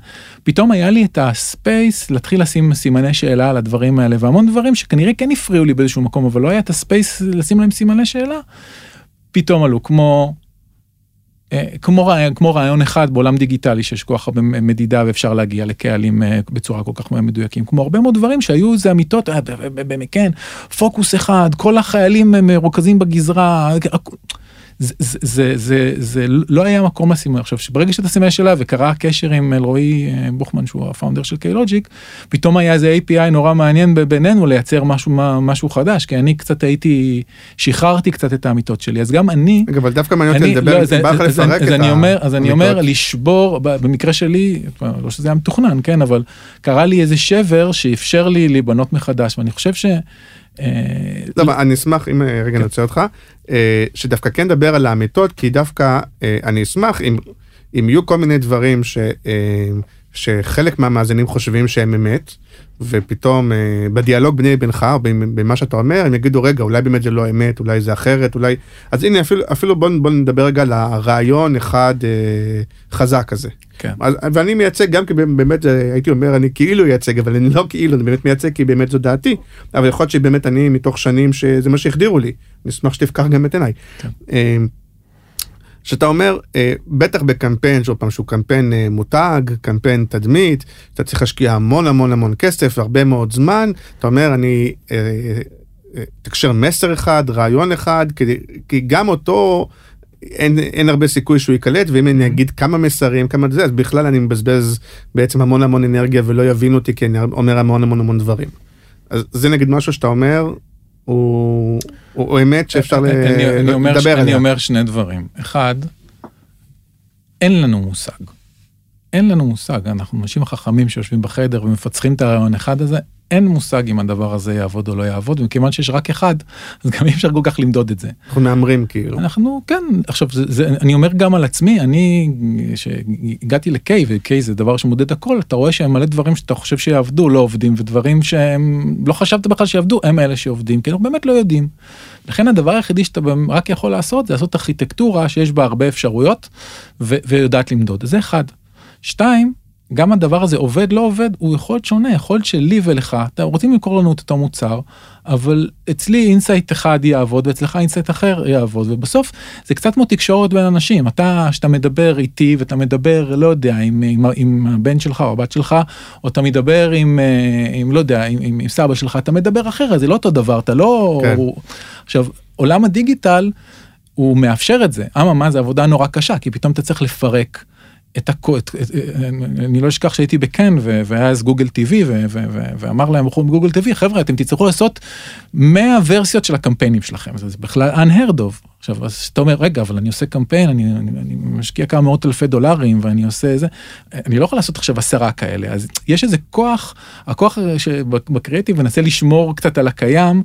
פתאום היה לי את ה space להתחיל לשים סימני שאלה על הדברים האלה, והמון דברים שכנראה כן הפריעו לי באיזשהו מקום, אבל לא היה את ה space לשים להם סימני שאלה, פתאום עלו, כמו... אה, כמו רעיון, כמו רעיון אחד בעולם דיגיטלי שיש כל כך הרבה מדידה ואפשר להגיע לקהלים אה, בצורה כל כך מדויקים כמו הרבה מאוד דברים שהיו זה אמיתות אה, כן פוקוס אחד כל החיילים מרוכזים בגזרה. זה, זה, זה, זה, זה לא היה מקום לשים עכשיו שברגע שאתה שים שאלה וקרה קשר עם אלרועי אה, בוכמן שהוא הפאונדר של קיילוג'יק פתאום היה איזה API נורא מעניין בינינו לייצר משהו משהו חדש כי אני קצת הייתי שחררתי קצת את האמיתות שלי אז גם אני רגע, אבל דווקא מעניין אותי לדבר, לא, בא לך לפרק אז את אני אומר אז אני אומר. לשבור במקרה שלי לא שזה היה מתוכנן כן אבל קרה לי איזה שבר שאפשר לי להיבנות מחדש ואני חושב ש. אה, לא, אבל אני אשמח אם אה, רגע אני עוצר אותך אה, שדווקא כן נדבר על האמיתות כי דווקא אני אשמח אם יהיו כל מיני דברים ש, שחלק מהמאזינים חושבים שהם אמת ופתאום אה, בדיאלוג ביני לבינך או במ- במה שאתה אומר הם יגידו רגע אולי באמת זה לא אמת אולי זה אחרת אולי אז הנה אפילו אפילו בוא, בוא נדבר רגע על הרעיון אחד אה, חזק כזה. כן. אז, ואני מייצג גם כי באמת זה, הייתי אומר אני כאילו מייצג אבל אני לא כאילו אני באמת מייצג כי באמת זו דעתי אבל יכול להיות שבאמת אני מתוך שנים שזה מה שהחדירו לי אני אשמח שתפקח גם את עיניי. כן. אה, שאתה אומר אה, בטח בקמפיין שעוד פעם שהוא קמפיין אה, מותג קמפיין תדמית אתה צריך להשקיע המון המון המון כסף הרבה מאוד זמן אתה אומר אני אה, אה, תקשר מסר אחד רעיון אחד כדי, כי גם אותו אין, אין הרבה סיכוי שהוא ייקלט ואם אני אגיד כמה מסרים כמה זה אז בכלל אני מבזבז בעצם המון המון אנרגיה ולא יבינו אותי כי אני אומר המון המון המון דברים. אז זה נגיד משהו שאתה אומר הוא, הוא, אמת שאפשר אני, אני אומר, לדבר אני עליה. אומר שני דברים. אחד, אין לנו מושג. אין לנו מושג, אנחנו אנשים חכמים שיושבים בחדר ומפצחים את הרעיון אחד הזה, אין מושג אם הדבר הזה יעבוד או לא יעבוד, ומכיוון שיש רק אחד, אז גם אי אפשר כל כך למדוד את זה. אנחנו מהמרים כאילו. אנחנו, כן, עכשיו, זה, זה, אני אומר גם על עצמי, אני, שהגעתי ל-K, ו-K זה דבר שמודד הכל, אתה רואה שהם מלא דברים שאתה חושב שיעבדו, לא עובדים, ודברים שהם לא חשבת בכלל שיעבדו, הם אלה שעובדים, כי אנחנו באמת לא יודעים. לכן הדבר היחידי שאתה רק יכול לעשות, זה לעשות ארכיטקטורה שיש בה הרבה אפשרויות, ו- ויודעת למדוד. זה אחד. שתיים, גם הדבר הזה עובד לא עובד הוא יכול להיות שונה יכול להיות שלי ולך אתם רוצים למכור לנו את אותו מוצר אבל אצלי insight אחד יעבוד ואצלך insight אחר יעבוד ובסוף זה קצת כמו תקשורת בין אנשים אתה שאתה מדבר איתי ואתה מדבר לא יודע עם, עם, עם הבן שלך או הבת שלך או אתה מדבר עם, אה, עם לא יודע עם, עם, עם סבא שלך אתה מדבר אחרת זה לא אותו דבר אתה לא כן. הוא, עכשיו עולם הדיגיטל הוא מאפשר את זה אממה זה עבודה נורא קשה כי פתאום אתה צריך לפרק. את הכל, אני לא אשכח שהייתי בקאן והיה אז גוגל טיווי ואמר להם בחור מגוגל טיווי חבר'ה אתם תצטרכו לעשות 100 ורסיות של הקמפיינים שלכם. זה בכלל unheard of עכשיו אז אתה אומר רגע אבל אני עושה קמפיין אני, אני, אני משקיע כמה מאות אלפי דולרים ואני עושה זה אני לא יכול לעשות עכשיו עשרה כאלה. אז יש איזה כוח הכוח שבקריאיטיב מנסה לשמור קצת על הקיים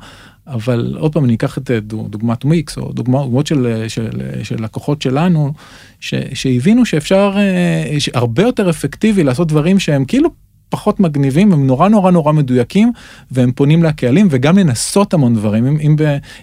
אבל עוד פעם אני אקח את דוגמת מיקס או דוגמאות של, של, של לקוחות שלנו ש, שהבינו שאפשר הרבה יותר אפקטיבי לעשות דברים שהם כאילו פחות מגניבים הם נורא נורא נורא מדויקים והם פונים לקהלים וגם לנסות המון דברים אם, אם,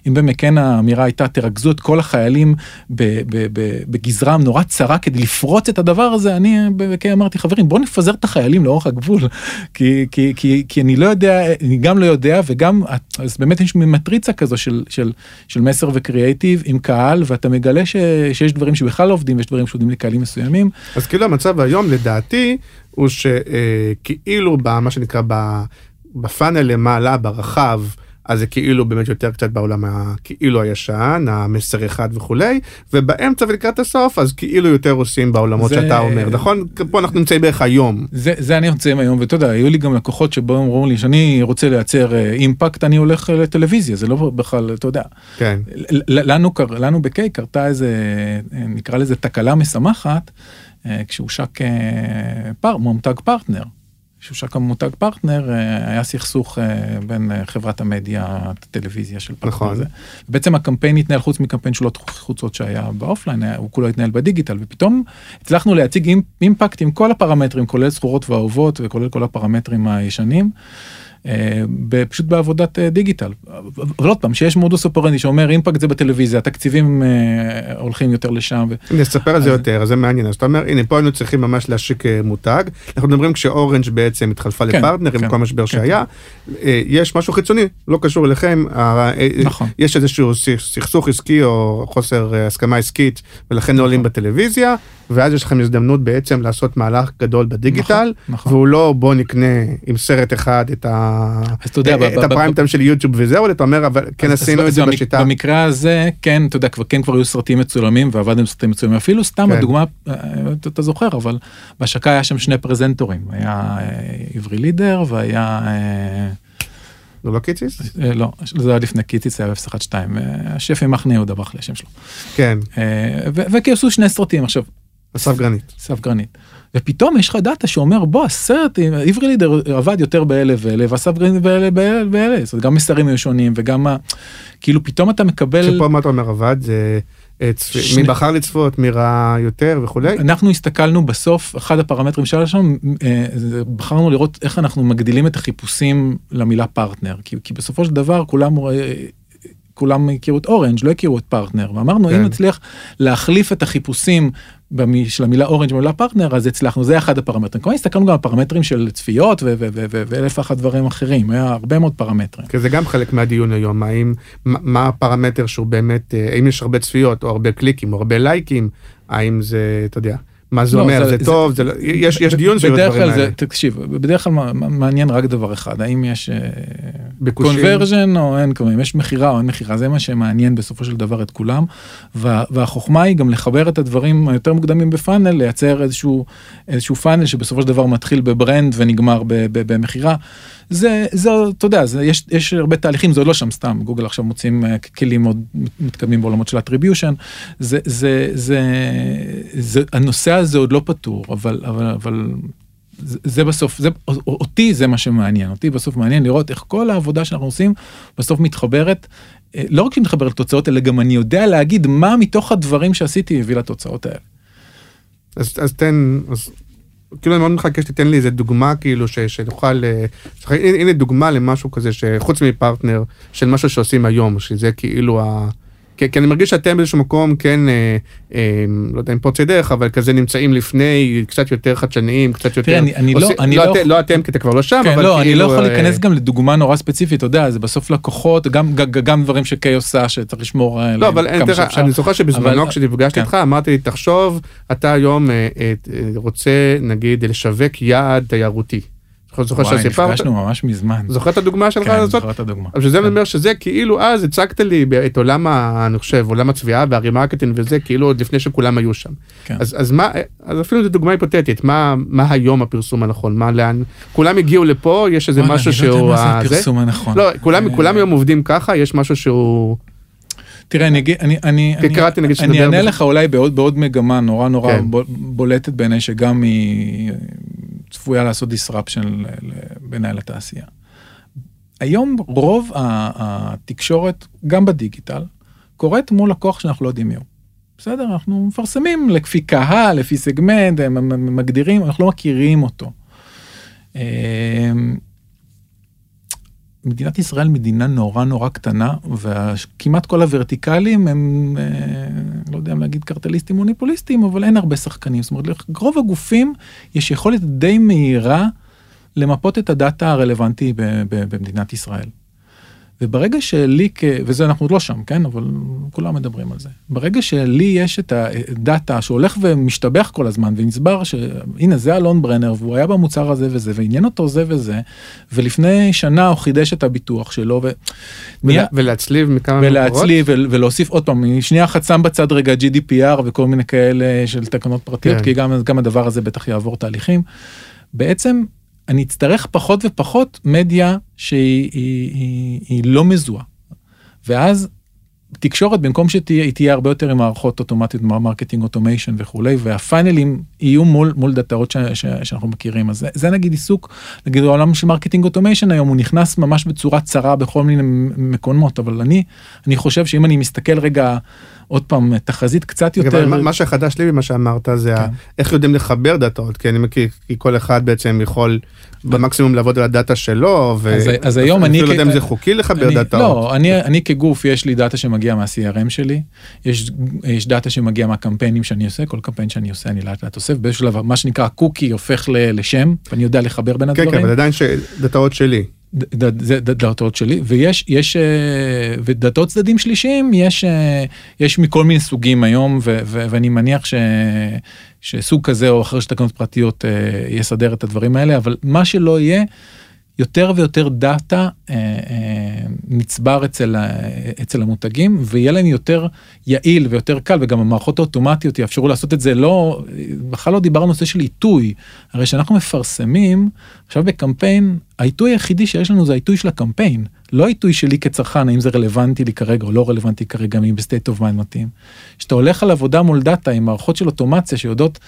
אם במקן האמירה הייתה תרכזו את כל החיילים ב, ב, ב, בגזרה נורא צרה כדי לפרוץ את הדבר הזה אני במקן אמרתי חברים בוא נפזר את החיילים לאורך הגבול כי, כי, כי, כי אני לא יודע אני גם לא יודע וגם אז באמת יש מטריצה כזו של, של, של מסר וקריאייטיב עם קהל ואתה מגלה ש, שיש דברים שבכלל לא עובדים ויש דברים שעובדים לקהלים מסוימים. אז כאילו המצב היום לדעתי הוא שכאילו במה שנקרא בפאנל למעלה ברחב אז זה כאילו באמת יותר קצת בעולם הכאילו הישן המסר אחד וכולי ובאמצע ולקראת הסוף אז כאילו יותר עושים בעולמות זה... שאתה אומר נכון? פה אנחנו נמצאים בערך היום. זה זה אני נמצאים היום ואתה יודע היו לי גם לקוחות שבו אמרו לי שאני רוצה לייצר אימפקט אני הולך לטלוויזיה. זה לא בכלל אתה יודע. כן. לנו לנו בקיי קרתה איזה נקרא לזה תקלה משמחת. כשהושק פר, מותג פרטנר. כשהושק המותג פרטנר היה סכסוך בין חברת המדיה, הטלוויזיה של פרטנר. נכון. הזה. בעצם הקמפיין התנהל חוץ מקמפיין שולות חוצות שהיה ב offline, הוא כולו התנהל בדיגיטל, ופתאום הצלחנו להציג impact עם כל הפרמטרים, כולל זכורות ואהובות וכולל כל הפרמטרים הישנים. פשוט בעבודת דיגיטל. אבל עוד פעם, שיש מודוס אופרנטי שאומר אימפקט זה בטלוויזיה, התקציבים הולכים יותר לשם. נספר על זה יותר, זה מעניין. אז אתה אומר, הנה, פה היינו צריכים ממש להשיק מותג. אנחנו מדברים כשאורנג' בעצם התחלפה לפרטנר עם כל המשבר שהיה. יש משהו חיצוני, לא קשור אליכם. נכון. יש איזשהו סכסוך עסקי או חוסר הסכמה עסקית, ולכן לא עולים בטלוויזיה. ואז יש לכם הזדמנות בעצם לעשות מהלך גדול בדיגיטל, נכון, נכון. והוא לא בוא נקנה עם סרט אחד את, ה... יודע, את ב- הפריים ב- טיים של יוטיוב וזהו, אתה אומר, אבל כן אז- עשינו אז את זה במק- בשיטה. במקרה הזה, כן, אתה יודע, כבר כן כבר היו סרטים מצולמים ועבדנו עם סרטים מצולמים, אפילו סתם כן. הדוגמה, אה, אתה- אתה זוכר, אבל בהשקה היה שם שני פרזנטורים, היה אה, עברי לידר והיה, אה, זה לא קיציס? לא, זה היה לפני קיציס, זה היה 012, אה, השף ממחנה יהודה ברח לי השם שלו. כן, וכי עשו שני סרטים עכשיו, אסף גרנית. סף גרנית. ופתאום יש לך data שאומר בוא הסרט עברי לידר עבד יותר באלה ואלה ואסף גרנית באלה באלה באלה זאת אומרת, גם מסרים היו שונים וגם ה- כאילו פתאום אתה מקבל שפה מה אתה אומר עבד, זה אה, צפ- שני- מי בחר לצפות, מי ראה יותר וכולי. אנחנו הסתכלנו בסוף אחד הפרמטרים שם אה, בחרנו לראות איך אנחנו מגדילים את החיפושים למילה פרטנר כי, כי בסופו של דבר כולם אה, כולם הכירו את אורנג' לא הכירו את פרטנר ואמרנו כן. אם נצליח להחליף את החיפושים במי- של המילה אורנג' במילה פרטנר אז הצלחנו זה אחד הפרמטרים. כמובן הסתכלנו גם על פרמטרים של צפיות ואלף ואחת דברים אחרים היה הרבה מאוד פרמטרים. כי זה גם חלק מהדיון היום, האם, מה מה הפרמטר שהוא באמת, אה, האם יש הרבה צפיות או הרבה קליקים או הרבה לייקים, האם זה, אתה יודע, מה זה לא, אומר, זה- זה זה- טוב, זה לא, יש יש דיון סביב הדברים האלה. זה, תקשיב, בדרך כלל מעניין רק דבר אחד, האם יש ביקושים. conversion או אין קונברג'ן, יש מכירה או אין מכירה, זה מה שמעניין בסופו של דבר את כולם. וה, והחוכמה היא גם לחבר את הדברים היותר מוקדמים בפאנל, לייצר איזשהו, איזשהו פאנל שבסופו של דבר מתחיל בברנד ונגמר ב- ב- במכירה. זה, זה, אתה יודע, זה, יש, יש הרבה תהליכים, זה עוד לא שם סתם, גוגל עכשיו מוצאים אה, כלים מאוד מתקדמים בעולמות של attribution, זה, זה, זה, זה, הנושא הזה עוד לא פתור, אבל, אבל, אבל זה, זה בסוף, זה, אותי זה מה שמעניין, אותי בסוף מעניין לראות איך כל העבודה שאנחנו עושים בסוף מתחברת, אה, לא רק שהיא מתחברת לתוצאות, אלא גם אני יודע להגיד מה מתוך הדברים שעשיתי הביא לתוצאות האלה. אז, אז תן, אז, כאילו אני מאוד מחכה שתיתן לי איזה דוגמה כאילו שנוכל, אה, הנה, הנה דוגמה למשהו כזה שחוץ מפרטנר של משהו שעושים היום, שזה כאילו ה... כי, כי אני מרגיש שאתם באיזשהו מקום כן, אה, אה, לא יודע אם פורצי דרך, אבל כזה נמצאים לפני, קצת יותר חדשניים, קצת יותר... תראה, אני- אני לא- אני לא, לא- אתם, לא אתם, כי אתה כבר לא שם, כן, אבל לא, אני לא כאילו... יכול אה, להיכנס גם לדוגמה נורא ספציפית, אתה יודע, זה בסוף לקוחות, גם, גם, גם דברים שקיי עושה שצריך לשמור עליהם לא, אבל אין, כמה תראה, שאפשר. אני זוכר שבזמנו אבל- כשנפגשתי כן. איתך אמרתי לי תחשוב אתה היום אה, אה, אה, רוצה נגיד לשווק יעד תיירותי. זוכר- שסיפרת? נפגשנו ממש מזמן. זוכר את הדוגמה שלך כן, הזאת? זוכר את הדוגמה. אבל שזה כן. אומר שזה כאילו אז הצגת לי את עולם. אני חושב עולם הצביעה וה remarketing וזה כאילו עוד לפני שכולם היו שם. כן. אז אז מה אז אפילו זו דוגמה היפותטית מה מה היום הפרסום הנכון מה לאן כולם הגיעו לפה יש איזה משהו אני לא שהוא יודע מה זה? הפרסום הנכון. לא כולם אה, כולם היום עובדים ככה יש משהו שהוא תראה, אני אגיד, אני, אני, כי אני, קראתי, נגיד, אני אענה. לך אולי בעוד, בעוד מגמה נורא נורא כן. בול- בולטת בעיניי, שגם היא צפויה לעשות disruption בעיניי לתעשייה. היום רוב התקשורת, גם בדיגיטל, קורית מול לקוח שאנחנו לא יודעים מי הוא. בסדר, אנחנו מפרסמים לפי קהל, לפי סגמנט, מגדירים, אנחנו לא מכירים אותו. מדינת ישראל מדינה נורא נורא קטנה וכמעט כל הוורטיקלים הם אה, לא יודע אם להגיד קרטליסטים מוניפוליסטים אבל אין הרבה שחקנים זאת אומרת לרוב הגופים יש יכולת די מהירה למפות את הדאטה הרלוונטי במדינת ישראל. וברגע שלי, כ... וזה אנחנו עוד לא שם, כן? אבל כולם מדברים על זה. ברגע שלי יש את הדאטה שהולך ומשתבח כל הזמן, ונצבר שהנה זה אלון ברנר, והוא היה במוצר הזה וזה, ועניין אותו זה וזה, ולפני שנה הוא חידש את הביטוח שלו, ו... נהיה- ולהצליב מכמה מקורות. ולהצליב ול- ולהוסיף עוד פעם, שנייה אחת שם בצד רגע GDPR וכל מיני כאלה של תקנות פרטיות, כן. כי גם, גם הדבר הזה בטח יעבור תהליכים. בעצם אני אצטרך פחות ופחות מדיה שהיא היא, היא, היא לא מזוהה. ואז תקשורת במקום שתהיה היא תהיה הרבה יותר עם מערכות אוטומטיות marketing automation וכולי וה funnel ים יהיו מול מול דאטאות שאנחנו מכירים אז זה, זה נגיד עיסוק נגיד העולם של marketing automation היום הוא נכנס ממש בצורה צרה בכל מיני מקומות אבל אני אני חושב שאם אני מסתכל רגע עוד פעם תחזית קצת אבל יותר מה- מה שחדש לי במה שאמרת זה ה- כן. איך יודעים לחבר דאטאות כי אני מכיר כי כל אחד בעצם יכול במקסימום לעבוד על הדאטה שלו. ו- אז- אז היום אני אני אפילו לא יודע אם זה חוקי לחבר אני, דאטאות. לא, אני, אני כגוף, יש לי דאטה שמגיע מה-CRM שלי, יש, יש דאטה שמגיע מהקמפיינים שאני עושה, כל קמפיין שאני עושה אני לאט לאט אוסף, באיזשהו שלב מה שנקרא קוקי הופך ל, לשם, ואני יודע לחבר בין כן הדברים. כן אבל עדיין דאטאות שלי. זה דאטאות שלי ויש יש אה, ודאטאות צדדים שלישיים יש אה, יש מכל מיני סוגים היום ו, ו, ואני מניח ש, שסוג כזה או אחר של תקנות פרטיות אה, יסדר את הדברים האלה אבל מה שלא יהיה. יותר ויותר דאטה אה, אה, נצבר אצל, ה- אצל המותגים ויהיה להם יותר יעיל ויותר קל וגם המערכות האוטומטיות יאפשרו לעשות את זה לא בכלל לא דיברנו על נושא של עיתוי הרי שאנחנו מפרסמים עכשיו בקמפיין העיתוי היחידי שיש לנו זה העיתוי של הקמפיין לא העיתוי שלי כצרכן האם זה רלוונטי לי כרגע או לא רלוונטי כרגע אם ב state of mind מתאים. כשאתה הולך על עבודה מול דאטה עם מערכות של אוטומציה שיודעות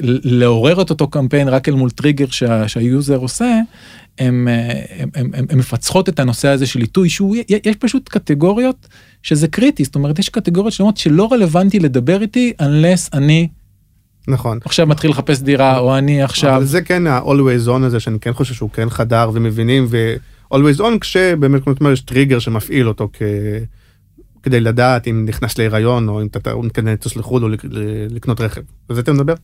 לעורר את אותו קמפיין רק אל מול טריגר שה, שה user עושה, הם, הם, הם, הם, הם מפצחות את הנושא הזה של עיתוי שהוא יש פשוט קטגוריות שזה קריטי זאת אומרת יש קטגוריות שלמות שלא רלוונטי לדבר איתי unless אני נכון. עכשיו מתחיל לחפש דירה או אני עכשיו אבל זה כן ה-always on הזה שאני כן חושב שהוא כן חדר ומבינים ו-always on כשבאמת כמו שאתה יש טריגר שמפעיל אותו כ... כדי לדעת אם נכנס להיריון או אם אתה כן תטוס לחו"ל או לקנות רכב. על זה אתה מדבר?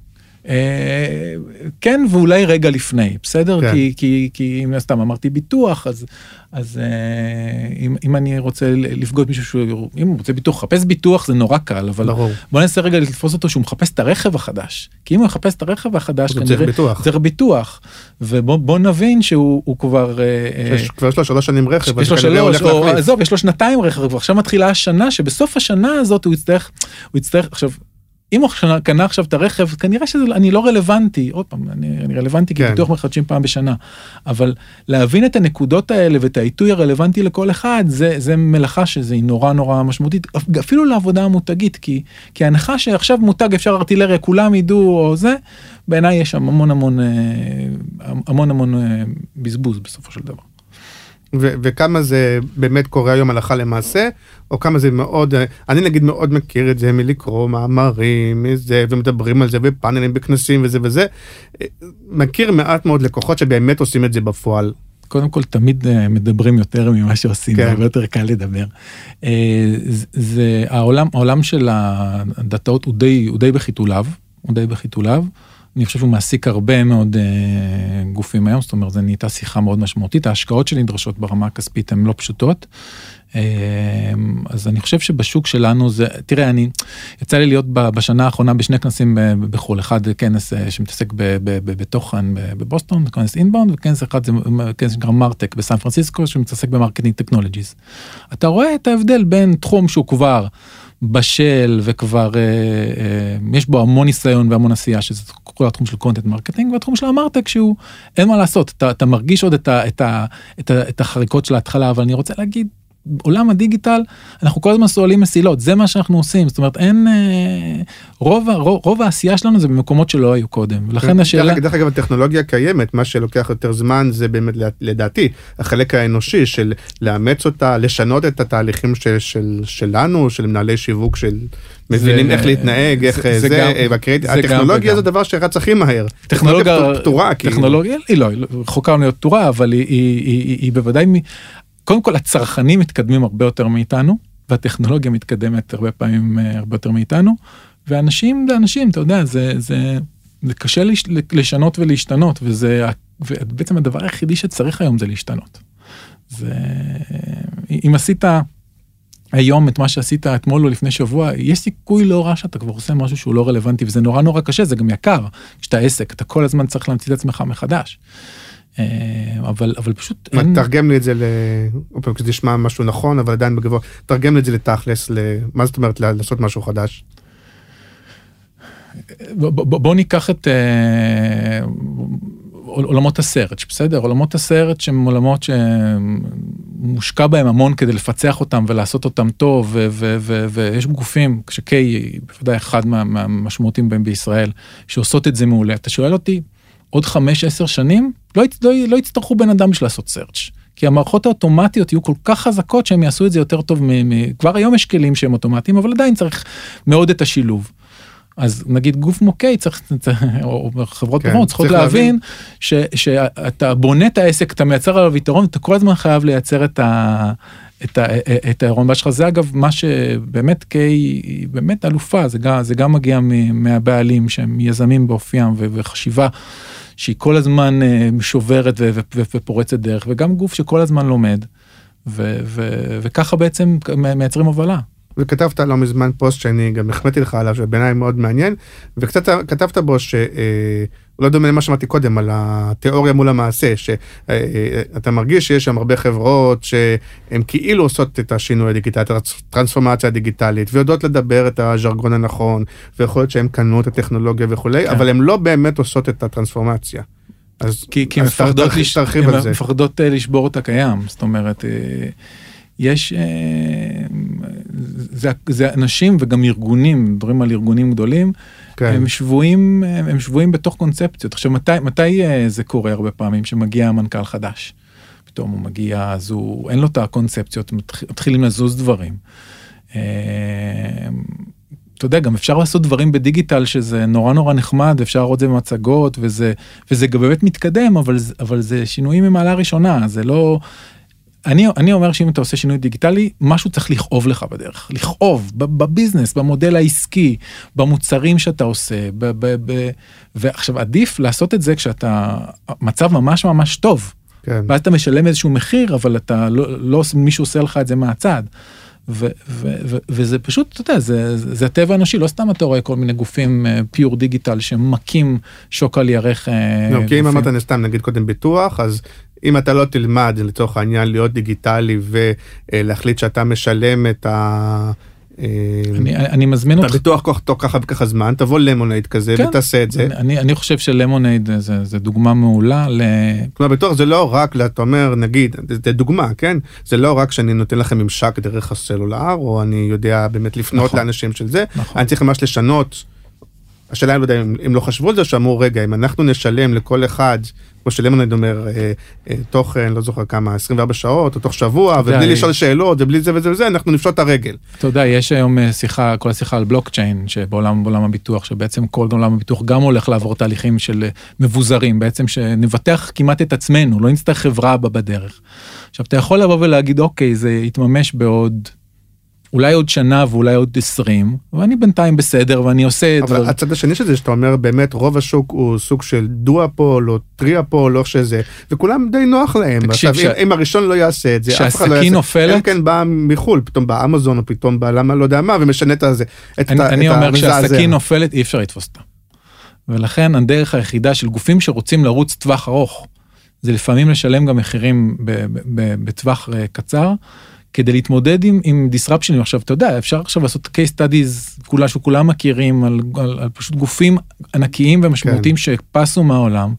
אה, כן ואולי רגע לפני בסדר כן. כי כי כי אם סתם אמרתי ביטוח אז אז אה, אם, אם אני רוצה לפגוש מישהו שהוא אם הוא רוצה ביטוח חפש ביטוח זה נורא קל אבל ברור. בוא ננסה רגע לתפוס אותו שהוא מחפש את הרכב החדש כי אם הוא יחפש את הרכב החדש הוא צריך ביטוח. צריך ביטוח ובוא בוא נבין שהוא הוא כבר אה, אה, יש- כבר יש לו שלוש שנים רכב. יש לו כנראה שלוש, או. עזוב, יש לו שנתיים רכב, ועכשיו מתחילה השנה, שבסוף השנה הזאת הוא יצטרך, הוא יצטרך, עכשיו, אם הוא קנה עכשיו את הרכב, כנראה שאני לא רלוונטי, עוד פעם, אני, אני רלוונטי כי כן. ביטוח מחדשים פעם בשנה, אבל להבין את הנקודות האלה ואת העיתוי הרלוונטי לכל אחד, זה, זה מלאכה שזה נורא נורא משמעותית, אפילו לעבודה המותגית, כי, כי ההנחה שעכשיו מותג אפשר ארטילריה, כולם ידעו או זה, בעיניי יש שם המון המון, אה, המון המון אה, בזבוז בסופו של דבר. ו- וכמה זה באמת קורה היום הלכה למעשה, או כמה זה מאוד, אני נגיד מאוד מכיר את זה מלקרוא מאמרים, מזה, ומדברים על זה בפאנלים, בכנסים וזה וזה. מכיר מעט מאוד לקוחות שבאמת עושים את זה בפועל. קודם כל תמיד אה, מדברים יותר ממה שעושים, כן. זה הרבה יותר קל לדבר. אה, זה- זה העולם, העולם של הדאטאות הוא די, הוא די בחיתוליו, הוא די בחיתוליו. אני חושב שהוא מעסיק הרבה מאוד אה, גופים היום, זאת אומרת, זה נהייתה שיחה מאוד משמעותית, ההשקעות שנדרשות ברמה הכספית הן לא פשוטות. אה, אז אני חושב שבשוק שלנו זה, תראה, אני, יצא לי להיות בשנה האחרונה בשני כנסים ב- בחו"ל, אחד כנס אה, שמתעסק בתוכן בבוסטון, כנס Inbound, וכנס אחד זה כנס שנקרא MarTech בסן פרנסיסקו, שמתעסק ב marketing technologies. אתה רואה את ההבדל בין תחום שהוא כבר בשל וכבר אה, אה, יש בו המון ניסיון והמון עשייה שזה כל התחום של content marketing והתחום של ה martech שהוא אין מה לעשות אתה, אתה מרגיש עוד את, ה, את, ה, את, ה, את החריקות של ההתחלה אבל אני רוצה להגיד עולם הדיגיטל אנחנו כל הזמן סועלים מסילות זה מה שאנחנו עושים זאת אומרת אין אה, רוב, רוב, רוב העשייה שלנו זה במקומות שלא היו קודם ולכן השאלה דרך, אגב הטכנולוגיה קיימת, מה שלוקח יותר זמן זה באמת לדעתי החלק האנושי של לאמץ אותה, לשנות את התהליכים של, של, שלנו, של מנהלי שיווק של מבינים איך להתנהג, איך זה- זה, זה זה, גם- והקריט- זה גם הטכנולוגיה. זה דבר שרץ הכי מהר. טכנולוגיה פתורה, כאילו. טכנולוגיה היא לא, היא לא רחוקה להיות פתורה אבל היא, היא, היא, היא, היא בוודאי. קודם כל הצרכנים מתקדמים הרבה יותר מאיתנו והטכנולוגיה מתקדמת הרבה פעמים אה, הרבה יותר מאיתנו ואנשים זה אנשים אתה יודע זה זה זה קשה לש, לשנות ולהשתנות וזה ובעצם הדבר היחידי שצריך היום זה להשתנות. זה אם עשית היום את מה שעשית אתמול או לפני שבוע יש סיכוי לא רע שאתה כבר עושה משהו שהוא לא רלוונטי וזה נורא נורא קשה זה גם יקר כשאתה עסק אתה כל הזמן צריך להמציא את עצמך מחדש. אה, אבל אבל פשוט אין, תרגם לי את זה ל... עוד פעם, שזה נשמע משהו נכון אבל עדיין בגבוה, תרגם לי את זה לתכלס, ל... מה זאת אומרת לעשות משהו חדש? בוא, בוא, בוא ניקח את אה, עולמות הסרט בסדר עולמות הסרט שהם עולמות שמושקע בהם המון כדי לפצח אותם ולעשות אותם טוב ויש גופים שקיי בוודאי אחד מה- מהמשמעותיים בהם בישראל שעושות את זה מעולה. אתה שואל אותי עוד 5-10 שנים לא, לא, לא יצטרכו בן אדם בשביל לעשות search. כי המערכות האוטומטיות יהיו כל כך חזקות שהם יעשו את זה יותר טוב מ... כבר היום יש כלים שהם אוטומטיים אבל עדיין צריך מאוד את השילוב. אז נגיד גוף מוקיי צריך, או חברות כן, צריכות צריך להבין. להבין ש, שאתה בונה את העסק אתה מייצר עליו יתרון אתה כל הזמן חייב לייצר את ה... את, ה, את הירון שלך זה אגב מה שבאמת קיי היא באמת אלופה זה גם זה גם מגיע מהבעלים שהם יזמים באופיים ו- וחשיבה שהיא כל הזמן אה, שוברת ופורצת דרך, וגם גוף שכל הזמן לומד, וככה בעצם מייצרים הובלה. וכתבת לא מזמן פוסט שאני גם החמאתי לך עליו, שבעיניי מאוד מעניין, וקצת כתבת בו שהוא לא דומה למה שאמרתי קודם, על התיאוריה מול המעשה, שאתה מרגיש שיש שם הרבה חברות שהן כאילו עושות את השינוי הדיגיטלי, את הטרנספורמציה הדיגיטלית, ויודעות לדבר את הז'רגון הנכון, ויכול להיות שהן קנו את הטכנולוגיה וכולי, כן. אבל הן לא באמת עושות את הטרנספורמציה. אז, כי, כי אז מפחדות, לש... מפחדות לשבור את הקיים, זאת אומרת... יש, אה, זה, זה אנשים וגם ארגונים, מדברים על ארגונים גדולים, כן. הם שבויים, הם שבויים בתוך קונספציות. עכשיו, מתי, מתי אה, זה קורה הרבה פעמים שמגיע מנכ"ל חדש? פתאום הוא מגיע, אז הוא, אין לו את הקונספציות, מתחילים לזוז דברים. אה, אתה יודע, גם אפשר לעשות דברים בדיגיטל שזה נורא נורא נחמד, אפשר לראות את זה במצגות, וזה, וזה גם באמת מתקדם, אבל, אבל זה שינויים ממעלה ראשונה, זה לא, אני, אני אומר שאם אתה עושה שינוי דיגיטלי, משהו צריך לכאוב לך בדרך. לכאוב, בביזנס, במודל העסקי, במוצרים שאתה עושה. ב, ב, ב, ועכשיו, עדיף לעשות את זה כשאתה, מצב ממש ממש טוב. כן. ואז אתה משלם איזשהו מחיר, אבל אתה לא, לא מישהו עושה לך את זה מהצד. ו, ו, ו, וזה פשוט, אתה יודע, זה, זה הטבע האנושי, לא סתם אתה רואה כל מיני גופים פיור uh, דיגיטל שמכים שוק על ירך. Uh, לא, כי אם אמרת סתם נגיד קודם ביטוח, אז אם אתה לא תלמד לצורך העניין להיות דיגיטלי ולהחליט שאתה משלם את ה... אה, אני, אני מזמין אותך. אתה בטוח תוך ככה וככה זמן, תבוא למונייד כזה כן, ותעשה את זה. אני, אני חושב שלמונייד זה, זה דוגמה מעולה ל... כלומר, בטוח זה לא רק, אתה אומר, נגיד, זה דוגמה, כן? זה לא רק שאני נותן לכם ממשק דרך הסלולר, או אני יודע באמת לפנות נכון, לאנשים של זה, נכון. אני צריך ממש לשנות. השאלה, לא יודע, אם, אם לא חשבו על זה, שאמרו, רגע, אם אנחנו נשלם לכל אחד כמו שלמונד אומר, אה, אה, תוך, אני לא זוכר כמה, 24 שעות, או תוך שבוע, ובלי לשאול שאלות, ובלי זה וזה וזה, אנחנו נפשוט את הרגל. אתה יודע, יש היום אה, שיחה, כל השיחה על בלוקצ'יין, שבעולם הביטוח, שבעצם כל עולם הביטוח גם הולך לעבור תהליכים של מבוזרים, בעצם שנבטח כמעט את עצמנו, לא נצטרך חברה בדרך. עכשיו, אתה יכול לבוא ולהגיד, אוקיי, זה יתממש בעוד אולי עוד שנה ואולי עוד 20, ואני בינתיים בסדר ואני עושה את זה. אבל הצד השני של זה, שאתה אומר באמת רוב השוק הוא סוג של דואפול או טריאפול או שזה, וכולם די נוח להם. עכשיו, ש... אם, אם הראשון לא יעשה את זה, אף אחד לא יעשה. נופלת? אלא כן בא מחול, פתאום באמזון או פתאום בא למה לא יודע מה, ומשנה את זה. אני, את אני את אומר כשהסכין נופלת אי אפשר לתפוס אותה. ולכן הדרך היחידה של גופים שרוצים לרוץ טווח ארוך, זה לפעמים לשלם גם מחירים בטווח אה, קצר. כדי להתמודד עם, עם disruption עכשיו אתה יודע אפשר עכשיו לעשות case studies כולה שכולם מכירים על, על, על פשוט גופים ענקיים ומשמעותיים כן. שפסו מהעולם.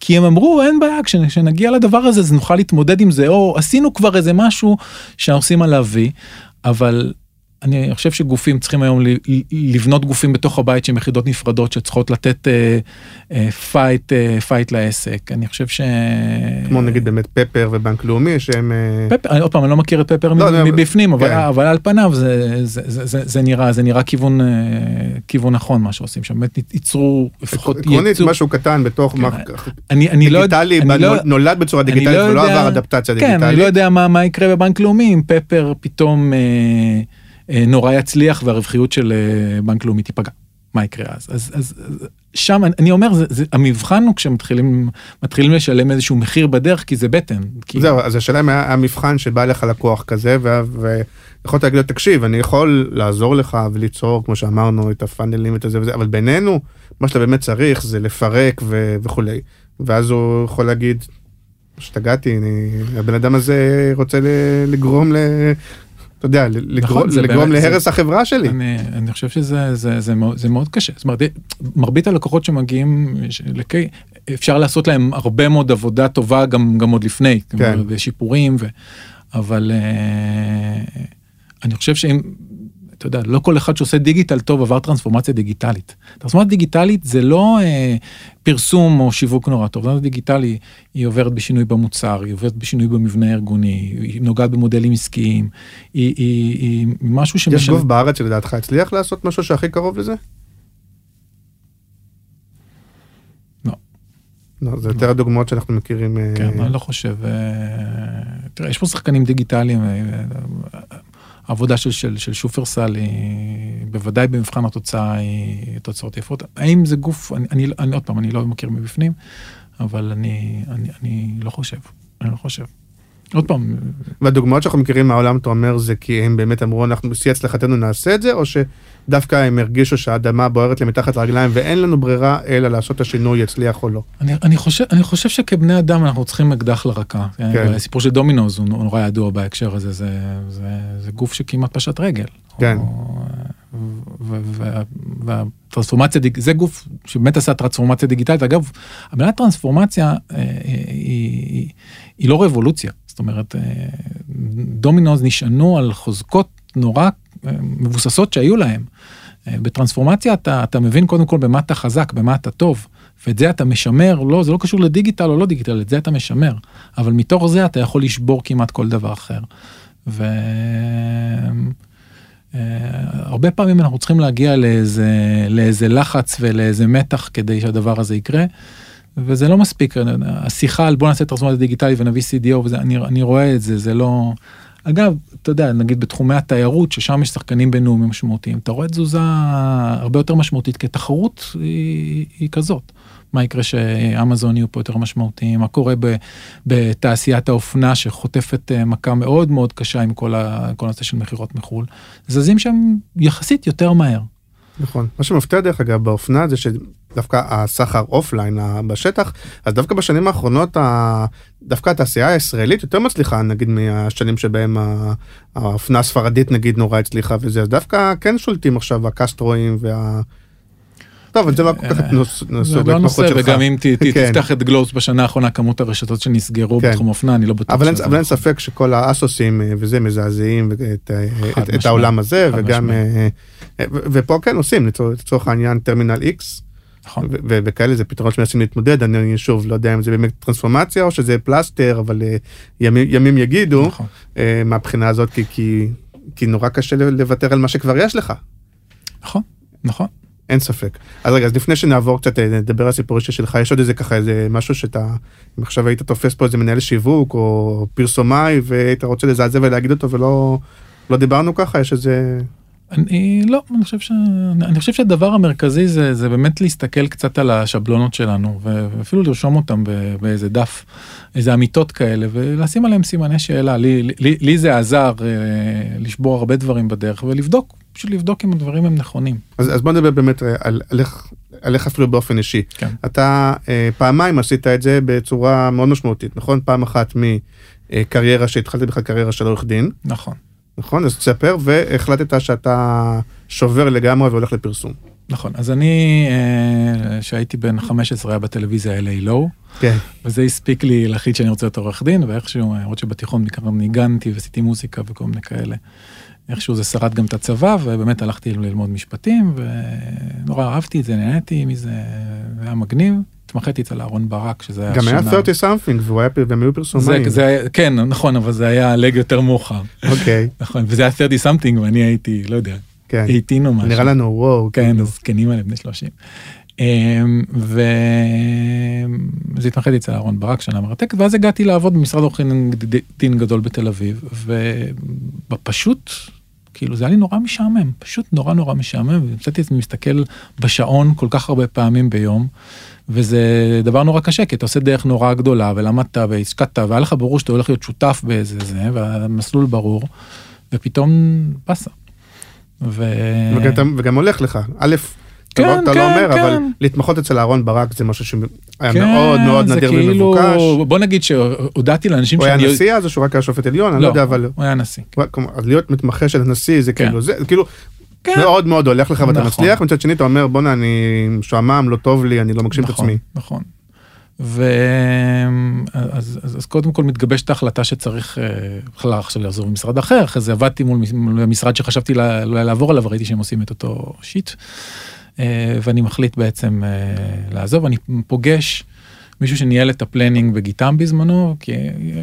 כי הם אמרו אין בעיה כשנגיע לדבר הזה אז נוכל להתמודד עם זה או עשינו כבר איזה משהו שאנחנו עושים עליו וי אבל אני חושב שגופים צריכים היום לבנות גופים בתוך הבית שהם יחידות נפרדות שצריכות לתת fight אה, אה, fight לעסק אני חושב ש... כמו נגיד באמת פפר ובנק לאומי שהם... אה, פפר, עוד פעם אני לא מכיר את פפר לא, מבפנים אבל, כן. אבל על פניו זה, זה, זה, זה, זה נראה זה נראה כיוון אה, כיוון נכון מה שעושים שם באמת ייצרו לפחות עקרונית משהו קטן בתוך כן, אני, אני לא דיגיטלי לא, לא, נולד בצורה דיגיטלית לא ולא עבר אדפטציה דיגיטלית. כן, אני לא יודע מה, מה יקרה בבנק לאומי אם פפר פתאום. אה, נורא יצליח והרווחיות של אה, בנק לאומי תיפגע. מה יקרה אז? אז, אז, אז שם אני אומר, זה, זה, המבחן הוא כשמתחילים מתחילים לשלם איזשהו מחיר בדרך, כי זה בטן. כי... זהו, אז השאלה אם היה המבחן שבא לך לקוח כזה, ויכולת להגיד לו, תקשיב, אני יכול לעזור לך וליצור, כמו שאמרנו, את הפאנלים, את הזה וזה, אבל בינינו, מה שאתה באמת צריך זה לפרק ו- וכולי. ואז הוא יכול להגיד, השתגעתי, הבן אדם הזה רוצה לגרום ל... אתה יודע, נכון, לגרום להרס החברה שלי. אני, אני חושב שזה זה, זה מאוד, זה מאוד קשה. זאת אומרת, מרבית הלקוחות שמגיעים לקיי, אפשר לעשות להם הרבה מאוד עבודה טובה גם, גם עוד לפני, כן. ושיפורים, ו... אבל uh, אני חושב שאם אתה יודע, לא כל אחד שעושה דיגיטל טוב עבר טרנספורמציה דיגיטלית. טרנספורמציה דיגיטלית זה לא אה, פרסום או שיווק נורא טוב, טרנספורמציה דיגיטלית היא עוברת בשינוי במוצר, היא עוברת בשינוי במבנה הארגוני, היא נוגעת במודלים עסקיים, היא, היא, היא משהו שמשנה... יש גוף בארץ שלדעתך הצליח לעשות משהו שהכי קרוב לזה? לא. לא, זה יותר הדוגמאות שאנחנו מכירים. כן, אה, אני לא חושב. אה, תראה, יש פה שחקנים דיגיטליים. אה, העבודה של, של, של שופרסל היא בוודאי במבחן התוצאה היא תוצאות יפות. האם זה גוף, אני, אני, אני עוד פעם, אני לא מכיר מבפנים, אבל אני, אני, אני לא חושב, אני לא חושב. עוד פעם. והדוגמאות שאנחנו מכירים מהעולם, אתה אומר, זה כי הם באמת אמרו, אנחנו בשיא הצלחתנו נעשה את זה, או שדווקא הם הרגישו שהאדמה בוערת להם מתחת לרגליים ואין לנו ברירה אלא לעשות את השינוי, יצליח או לא? אני, אני, חושב, אני חושב שכבני אדם אנחנו צריכים אקדח לרקה. כן. הסיפור של דומינוז הוא נורא ידוע בהקשר הזה, זה, זה, זה, זה גוף שכמעט פשט רגל. כן. והטרנספורמציה, זה גוף שבאמת עשה טרנספורמציה דיגיטלית. אגב, המילה טרנספורמציה אה, היא, היא לא רבולוציה. זאת אומרת, אה, דומינוז נשענו על חוזקות נורא אה, מבוססות שהיו להם. בטרנספורמציה אתה, אתה מבין קודם כל במה אתה חזק, במה אתה טוב, ואת זה אתה משמר, לא, זה לא קשור לדיגיטל או לא דיגיטל, את זה אתה משמר, אבל מתוך זה אתה יכול לשבור כמעט כל דבר אחר. ו... אה, הרבה פעמים אנחנו צריכים להגיע לאיזה, לאיזה לחץ ולאיזה מתח כדי שהדבר הזה יקרה. וזה לא מספיק, השיחה על בוא נעשה טרנספורמציה דיגיטלית ונביא CDO וזה, אני, אני רואה את זה, זה לא... אגב, אתה יודע, נגיד בתחומי התיירות, ששם יש שחקנים בינלאומיים משמעותיים, אתה רואה תזוזה הרבה יותר משמעותית, כי תחרות היא, היא כזאת. מה יקרה שאמזון יהיו פה יותר משמעותיים, מה קורה בתעשיית האופנה שחוטפת אה, מכה מאוד מאוד קשה עם כל הנושא של מכירות מחו"ל, זזים שם יחסית יותר מהר. נכון. מה שמפתיע דרך אגב באופנה זה שדווקא הסחר offline בשטח, אז דווקא בשנים האחרונות דווקא התעשייה הישראלית יותר מצליחה נגיד מהשנים שבהם האופנה הספרדית נגיד נורא הצליחה וזה, אז דווקא כן שולטים עכשיו הקסטרואים וה... טוב, זה לא כל כך נושא בהתמחות שלך. וגם אם כן. תפתח את גלובס בשנה האחרונה, כמות הרשתות שנסגרו כן. בתחום אופנה, אני לא בטוח שזה אבל אין ספק שכל האסוסים אה, וזה מזעזעים את העולם הזה, וגם, אה, אה, ופה כן עושים, לצורך העניין טרמינל איקס. נכון. וכאלה זה פתרון שמנסים להתמודד, אני שוב לא יודע אם זה באמת טרנספורמציה או שזה פלסטר, אבל ימים יגידו, נכון. מהבחינה הזאת, כי נורא קשה לוותר על מה שכבר יש לך. נכון, נכון. אין ספק. אז רגע, אז לפני שנעבור קצת, אה, נדבר על הסיפור אישי שלך, יש עוד איזה ככה איזה משהו שאתה, אם עכשיו היית תופס פה איזה מנהל שיווק או פרסומאי והיית רוצה לזעזע ולהגיד אותו ולא לא דיברנו ככה, יש איזה... אני לא, אני חושב, ש... אני חושב שהדבר המרכזי זה, זה באמת להסתכל קצת על השבלונות שלנו ואפילו לרשום אותם באיזה דף, איזה אמיתות כאלה ולשים עליהם סימני שאלה. לי, לי, לי זה עזר אה, לשבור הרבה דברים בדרך ולבדוק פשוט לבדוק אם הדברים הם נכונים. אז, אז בוא נדבר באמת אה, על, עליך, עליך אפילו באופן אישי. כן. אתה אה, פעמיים עשית את זה בצורה מאוד משמעותית, נכון? פעם אחת מקריירה שהתחלת בכלל קריירה של עורך דין. נכון. נכון? אז תספר, והחלטת שאתה שובר לגמרי והולך לפרסום. נכון, אז אני, אה, שהייתי בן 15, היה בטלוויזיה LA לואו. כן. וזה הספיק לי להחליט שאני רוצה להיות עורך דין, ואיכשהו, למרות שבתיכון בעיקר ניגנתי ועשיתי מוזיקה וכל מיני כאלה. איכשהו זה שרד גם את הצבא, ובאמת הלכתי ללמוד משפטים, ונורא אהבתי את זה, נהניתי מזה, היה מגניב. התמחיתי אצל אהרון ברק, שזה היה שנה... גם היה 30 something, והם היו פרסומאים. זה, זה, כן, נכון, אבל זה היה לג יותר מאוחר. אוקיי. נכון, וזה היה 30 something, ואני הייתי, לא יודע, כן. 18 או משהו. נראה לנו, וואו. כן. הזקנים האלה בני 30. אמ, וזה התמחיתי אצל אהרון ברק, שנה מרתקת, ואז הגעתי לעבוד במשרד עורכי דין גדול בתל אביב, ובפשוט כאילו זה היה לי נורא משעמם, פשוט נורא נורא משעמם, ומצאתי את עצמי מסתכל בשעון כל כך הרבה פעמים ביום, וזה דבר נורא קשה, כי אתה עושה דרך נורא גדולה, ולמדת והשקעת, והיה לך ברור שאתה הולך להיות שותף באיזה זה, והמסלול ברור, ופתאום באסה. ו... וגם, וגם הולך לך, א', כן, אתה, לא, אתה לא כן, לא אומר, כן. אבל להתמחות אצל אהרון ברק זה משהו שהיה כן, מאוד מאוד נדיר כאילו, ומבוקש. בוא נגיד שהודעתי לאנשים שאני... הוא היה נשיא אז או שהוא רק היה שופט עליון? אני לא, לא יודע, אבל... הוא היה נשיא. אז להיות מתמחה של נשיא זה כן. כאילו, זה כאילו... כן. מאוד מאוד הולך לך ואתה נכון. מצליח, מצד שני אתה אומר בואנה אני משועמם, לא טוב לי, אני לא מגשים נכון, את עצמי. נכון. ואז אז, אז קודם כל מתגבשת ההחלטה שצריך בכלל אה, עכשיו לעזור במשרד אחר, אחרי זה עבדתי מול משרד שחשבתי לעבור עליו, ראיתי שהם עושים את אותו shit. אה, ואני מחליט בעצם אה, לעזוב, אני פוגש מישהו שניהל את ה planning בגיטם בזמנו, כי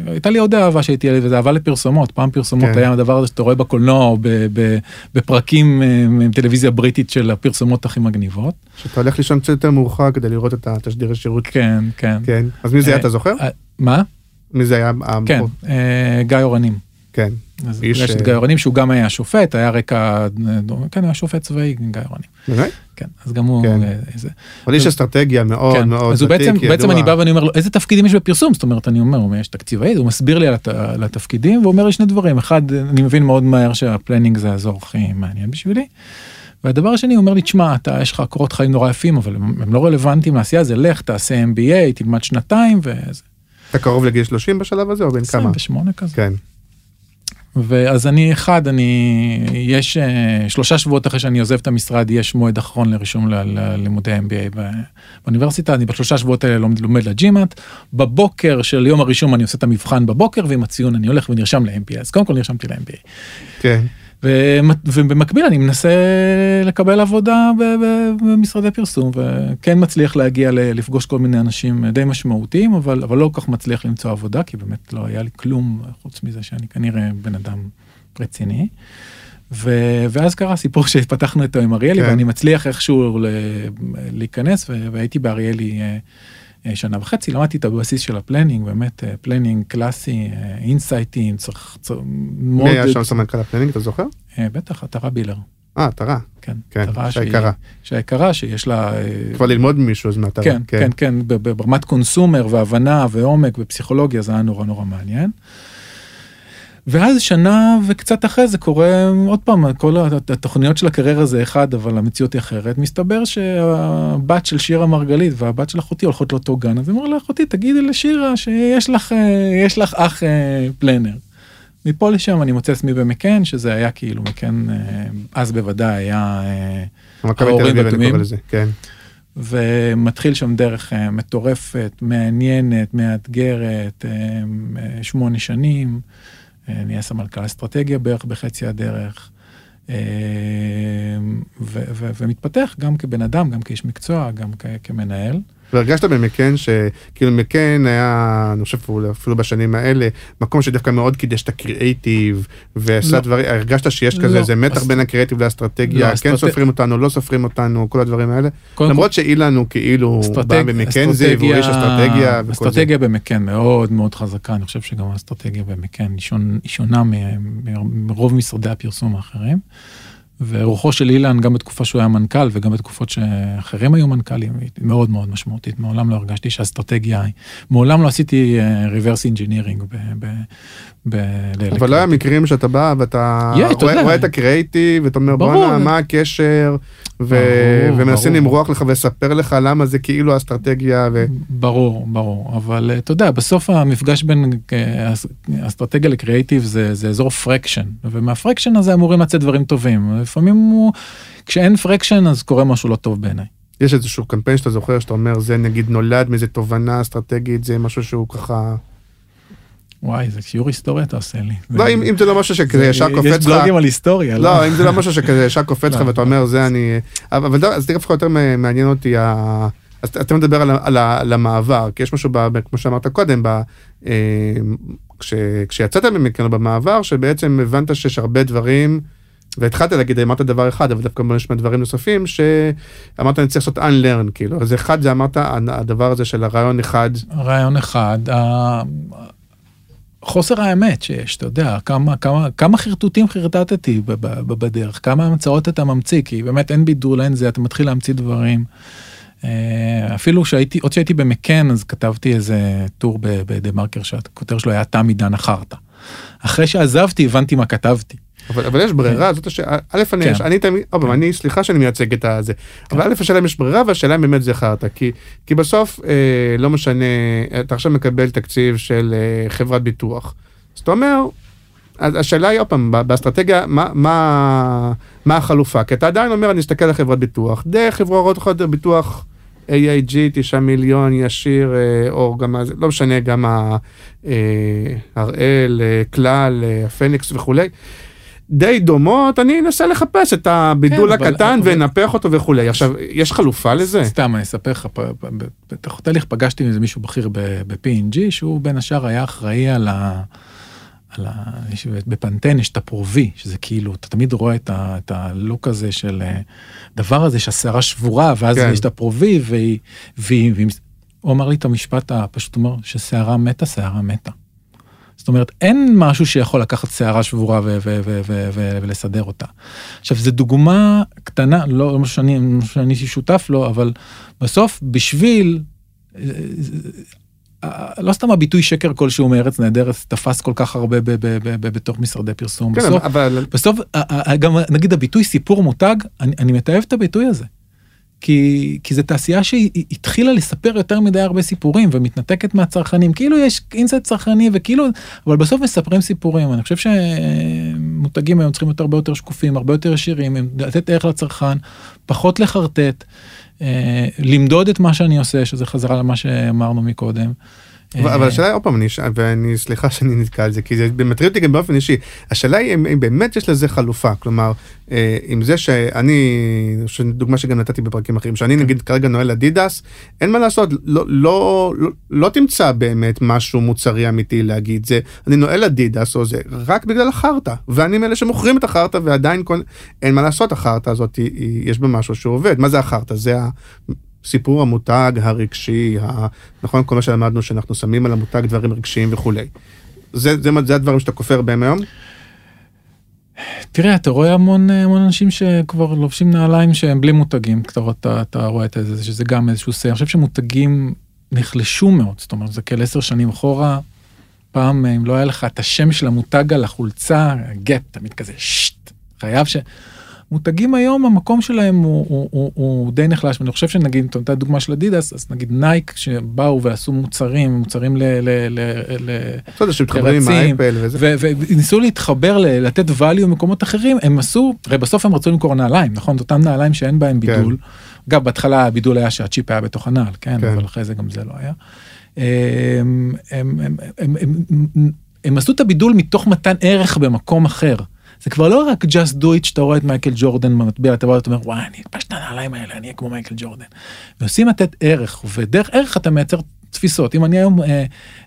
הייתה לי עוד אהבה שהייתי ילד, וזה אהבה לפרסומות, פעם פרסומות כן. היה הדבר הזה שאתה רואה בקולנוע או בפרקים אה, בריטית של הפרסומות הכי מגניבות. שאתה הולך לישון קצת יותר מאוחר כדי לראות את התשדיר השירות. כן, כן. כן. אז מי זה היה, אתה זוכר? מה? מי זה היה? כן, גיא אורנים. כן. אז איש, יש את אה, גיא אורנים שהוא גם היה שופט, היה רקע, כן, היה שופט צבאי, גיא אורנים. באמת? כן, אז גם הוא... כן. אה, זה. אבל איש אסטרטגיה מאוד כן, מאוד אז הוא בעצם, בעצם. אני בא ואני אומר לו, איזה תפקידים יש בפרסום? זאת אומרת, אני אומר, יש תקציבאי, הוא מסביר לי על התפקידים, והוא אומר לי שני דברים, אחד, אני מבין מאוד מהר שה planning זה האזור הכי מעניין בשבילי, והדבר השני, הוא אומר לי, תשמע, אתה, יש לך קורות חיים נורא יפים, אבל הם, הם לא רלוונטיים לעשייה, זה לך, תעשה MBA, תלמד שנתיים, וזה, אתה קרוב לגיל 30 בשלב הזה או בן כמה? 28 כזה. כן. ואז אני אחד, אני, יש אה, שלושה שבועות אחרי שאני עוזב את המשרד, יש מועד אחרון לרישום ללימודי MBA באוניברסיטה, אני בשלושה שבועות האלה לומד, לומד לג'ימאט, בבוקר של יום הרישום אני עושה את המבחן בבוקר, ועם הציון אני הולך ונרשם ל-MBA, אז קודם כל נרשמתי ל-MBA. כן. ובמקביל אני מנסה לקבל עבודה במשרדי פרסום, וכן מצליח להגיע לפגוש כל מיני אנשים די משמעותיים, אבל, אבל לא כל כך מצליח למצוא עבודה, כי באמת לא היה לי כלום חוץ מזה שאני כנראה בן אדם רציני. ו- ואז קרה סיפור שפתחנו איתו עם אריאלי, כן. ואני מצליח איכשהו ל- להיכנס, והייתי באריאלי אה, שנה וחצי, למדתי את הבסיס של ה planning, באמת אה, planning קלאסי, אה, אינסייטים, צריך, מי היה שם סמנכ"ל הפלנינג אתה זוכר? אה, בטח, עטרה בילר. אה, אתה רע. כן, כן, שהיקרה. שהיקרה, שיש לה... אה, כבר ללמוד ממישהו אז מהטרה. כן, כן, כן, ב- ברמת קונסומר והבנה ועומק ופסיכולוגיה זה היה נורא נורא מעניין. ואז שנה וקצת אחרי זה קורה עוד פעם כל הת- התוכניות של הקריירה זה אחד אבל המציאות היא אחרת מסתבר שהבת של שירה מרגלית והבת של אחותי הולכות לאותו גן אז אמרה לאחותי תגידי לשירה שיש לך יש לך אח אה, פלנר. מפה לשם אני מוצא עצמי במקן שזה היה כאילו מקן אה, אז בוודאי היה אה, ההורים לזה. כן. ומתחיל שם דרך מטורפת, מעניינת, מאתגרת, שמונה שנים, נהיה סמנכ"ל אסטרטגיה בערך בחצי הדרך, אה, ומתפתח גם כבן אדם, גם כאיש מקצוע, גם כמנהל. והרגשת במקן שכאילו מקן היה, אני חושב אפילו- בשנים האלה, מקום שדווקא מאוד קידש את הקריאייטיב, ועשה לא. דברים, הרגשת שיש לא. כזה איזה מתח אס- בין הקריאייטיב לא, לאסטרטגיה, כן אסטרט- סופרים אותנו, לא סופרים אותנו, כל הדברים האלה. קודם למרות שאילן הוא כאילו בא אסטרטג- במקינזי והוא איש אסטרטגיה וכל זה. אסטרטגיה במקן מאוד מאוד חזקה, אני חושב שגם האסטרטגיה במקן היא שונ- היא שונה מרוב משרדי הפרסום האחרים. ורוחו של אילן, גם בתקופה שהוא היה מנכ"ל וגם בתקופות שאחרים היו מנכ"לים, היא מאוד מאוד משמעותית. מעולם לא הרגשתי שהאסטרטגיה, היא- מעולם לא עשיתי אה, reverse engineering ב... ב, ב אבל לא היה מקרים שאתה בא ואתה אתה רואה, יודע. רואה את הקריאייטיב ואתה אומר. בואנה מה הקשר ו... ברור, ומנסים ברור. למרוח לך ולספר לך למה זה כאילו אסטרטגיה ו... ברור, ברור, אבל אה, אתה יודע, בסוף המפגש בין אה, אס- אסטרטגיה לקריאייטיב זה, זה אזור friction, ומה friction הזה אמורים לצאת דברים טובים. לפעמים הוא, כשאין friction אז קורה משהו לא טוב בעיניי. יש איזשהו קמפיין שאתה זוכר שאתה אומר זה נגיד נולד מאיזה תובנה אסטרטגית זה משהו שהוא ככה וואי, זה שיעור היסטוריה אתה עושה לי. לא אם, אם זה לא משהו שכזה ישר יש קופץ לך בלוגים על היסטוריה, לא אם זה לא משהו שכזה ישר קופץ לך לא, ואתה לא. אומר זה אני אבל אבל אז דווקא יותר מעניין אותי ה... אז אתה- מדבר על, על, על המעבר כי יש משהו ב, ב- כמו שאמרת קודם ב, אה, כש, כשיצאת ממקרה במעבר שבעצם הבנת שיש הרבה דברים והתחלת להגיד אמרת דבר אחד אבל דווקא נשמע דברים נוספים שאמרת אני צריך לעשות unlearn כאילו אז אחד זה אמרת הדבר הזה של הרעיון אחד רעיון אחד, חוסר האמת שיש, אתה יודע, כמה, כמה, כמה חרטוטים חרטטתי בדרך, כמה המצאות אתה ממציא, כי באמת אין בידול, אין זה, אתה מתחיל להמציא דברים. אה, אפילו שהייתי, עוד שהייתי במקן, אז כתבתי איזה טור בדה מרקר שהכותר שלו היה תם עידן החרטא. אחרי שעזבתי הבנתי מה כתבתי. אבל, אבל יש ברירה, זאת השאלה, א', אני, כן. אני תמיד, עוד פעם, אני, סליחה שאני מייצג את הזה, אבל א', השאלה אם יש ברירה, והשאלה אם באמת זה חרטא, כי, כי בסוף, אה, לא משנה, אתה עכשיו מקבל תקציב של אה, חברת ביטוח, אז אתה אומר, אז השאלה היא עוד פעם, באסטרטגיה, מה, מה, מה החלופה? כי אתה עדיין אומר, אני אסתכל על חברת ביטוח, דרך חברות ביטוח AIG, 9 מיליון, ישיר, אה, או גם, לא משנה, גם אה, הראל, אה, כלל, אה, הפניקס וכולי. די דומות, אני אנסה לחפש את הבידול כן, הקטן אבל- ואנפח אותו וכולי. עכשיו, יש חלופה לזה? סתם, אני אספר לך, בתוך התהליך פגשתי עם איזה מישהו בכיר ב-P&G, שהוא בין השאר היה אחראי על ה... על ה... יש- בפנטן יש את הפרובי, שזה כאילו, אתה תמיד רואה את, ה... את הלוק הזה של אה, דבר הזה שהשערה שבורה, ואז כן. יש את הפרובי, והיא... והיא... והיא... הוא אמר לי את המשפט הפשוט, הוא אומר, ששערה מתה, שערה מתה. זאת אומרת, אין משהו שיכול לקחת שערה שבורה ולסדר אותה. עכשיו, זו דוגמה קטנה, לא לא שאני, לא שאני שותף לו, אבל בסוף, בשביל... אה, לא סתם הביטוי שקר כלשהו מארץ נהדרת תפס כל כך הרבה ב- ב- ב- ב- בתוך משרדי פרסום. כן, בסוף, אבל בסוף, גם נגיד הביטוי סיפור מותג, אני, אני מתעב את הביטוי הזה. כי, כי זו תעשייה שהתחילה לספר יותר מדי הרבה סיפורים ומתנתקת מהצרכנים, כאילו יש insight צרכני וכאילו, אבל בסוף מספרים סיפורים. אני חושב שמותגים היום צריכים להיות הרבה יותר שקופים, הרבה יותר ישירים, לתת ערך לצרכן, פחות לחרטט, אה, למדוד את מה שאני עושה, שזה חזרה למה שאמרנו מקודם. אבל אה, השאלה היא עוד פעם, ואני סליחה שאני נתקע על זה, כי זה מטריד אותי גם באופן אישי. השאלה היא אם באמת יש לזה חלופה, כלומר, אה, עם זה שאני, דוגמה שגם נתתי בפרקים אחרים, שאני נגיד כרגע נועל אדידס, אין מה לעשות, לא, לא, לא, לא תמצא באמת משהו מוצרי אמיתי להגיד זה, אני נועל אדידס או זה, רק בגלל החרטא, ואני מאלה שמוכרים את החרטא ועדיין אין מה לעשות, החרטא הזאת, יש בה משהו שהוא עובד, מה זה החרטא? זה. סיפור המותג הרגשי, ה... נכון, כל מה שלמדנו שאנחנו שמים על המותג דברים רגשיים וכולי. זה, זה, זה הדברים שאתה כופר בהם היום? תראה, אתה רואה המון, המון אנשים שכבר לובשים נעליים שהם בלי מותגים, רואה- אתה, אתה רואה את זה, שזה גם איזשהו סייר. אני חושב שמותגים נחלשו מאוד, זאת אומרת, זה כאלה עשר שנים אחורה, פעם אם לא היה לך את השם של המותג על החולצה, גט, תמיד כזה שט, חייב ש... מותגים היום המקום שלהם הוא, הוא, הוא, הוא די נחלש ואני חושב שנגיד אתה נותן דוגמה של אדידס אז נגיד נייק שבאו ועשו מוצרים מוצרים ל... ל, ל, ל בסדר, שמתחברים עם רצים, האפל וזה. ו- וניסו להתחבר, ל- לתת value במקומות אחרים, הם עשו, הרי בסוף הם רצו למכור נעליים, נכון? אותם נעליים שאין בהם כן. בידול. אגב, בהתחלה הבידול היה שהצ'יפ היה בתוך הנעל, כן? כן. אבל אחרי זה גם זה לא היה. הם, הם, הם, הם, הם, הם, הם עשו את הבידול מתוך מתן ערך במקום אחר. זה כבר לא רק just do it שאתה רואה את מייקל ג'ורדן במטבע, אתה בא ואתה אומר וואי אני אתפש את הנעליים האלה אני אהיה כמו מייקל ג'ורדן. ועושים לתת ערך ודרך ערך אתה מייצר תפיסות אם אני היום אה,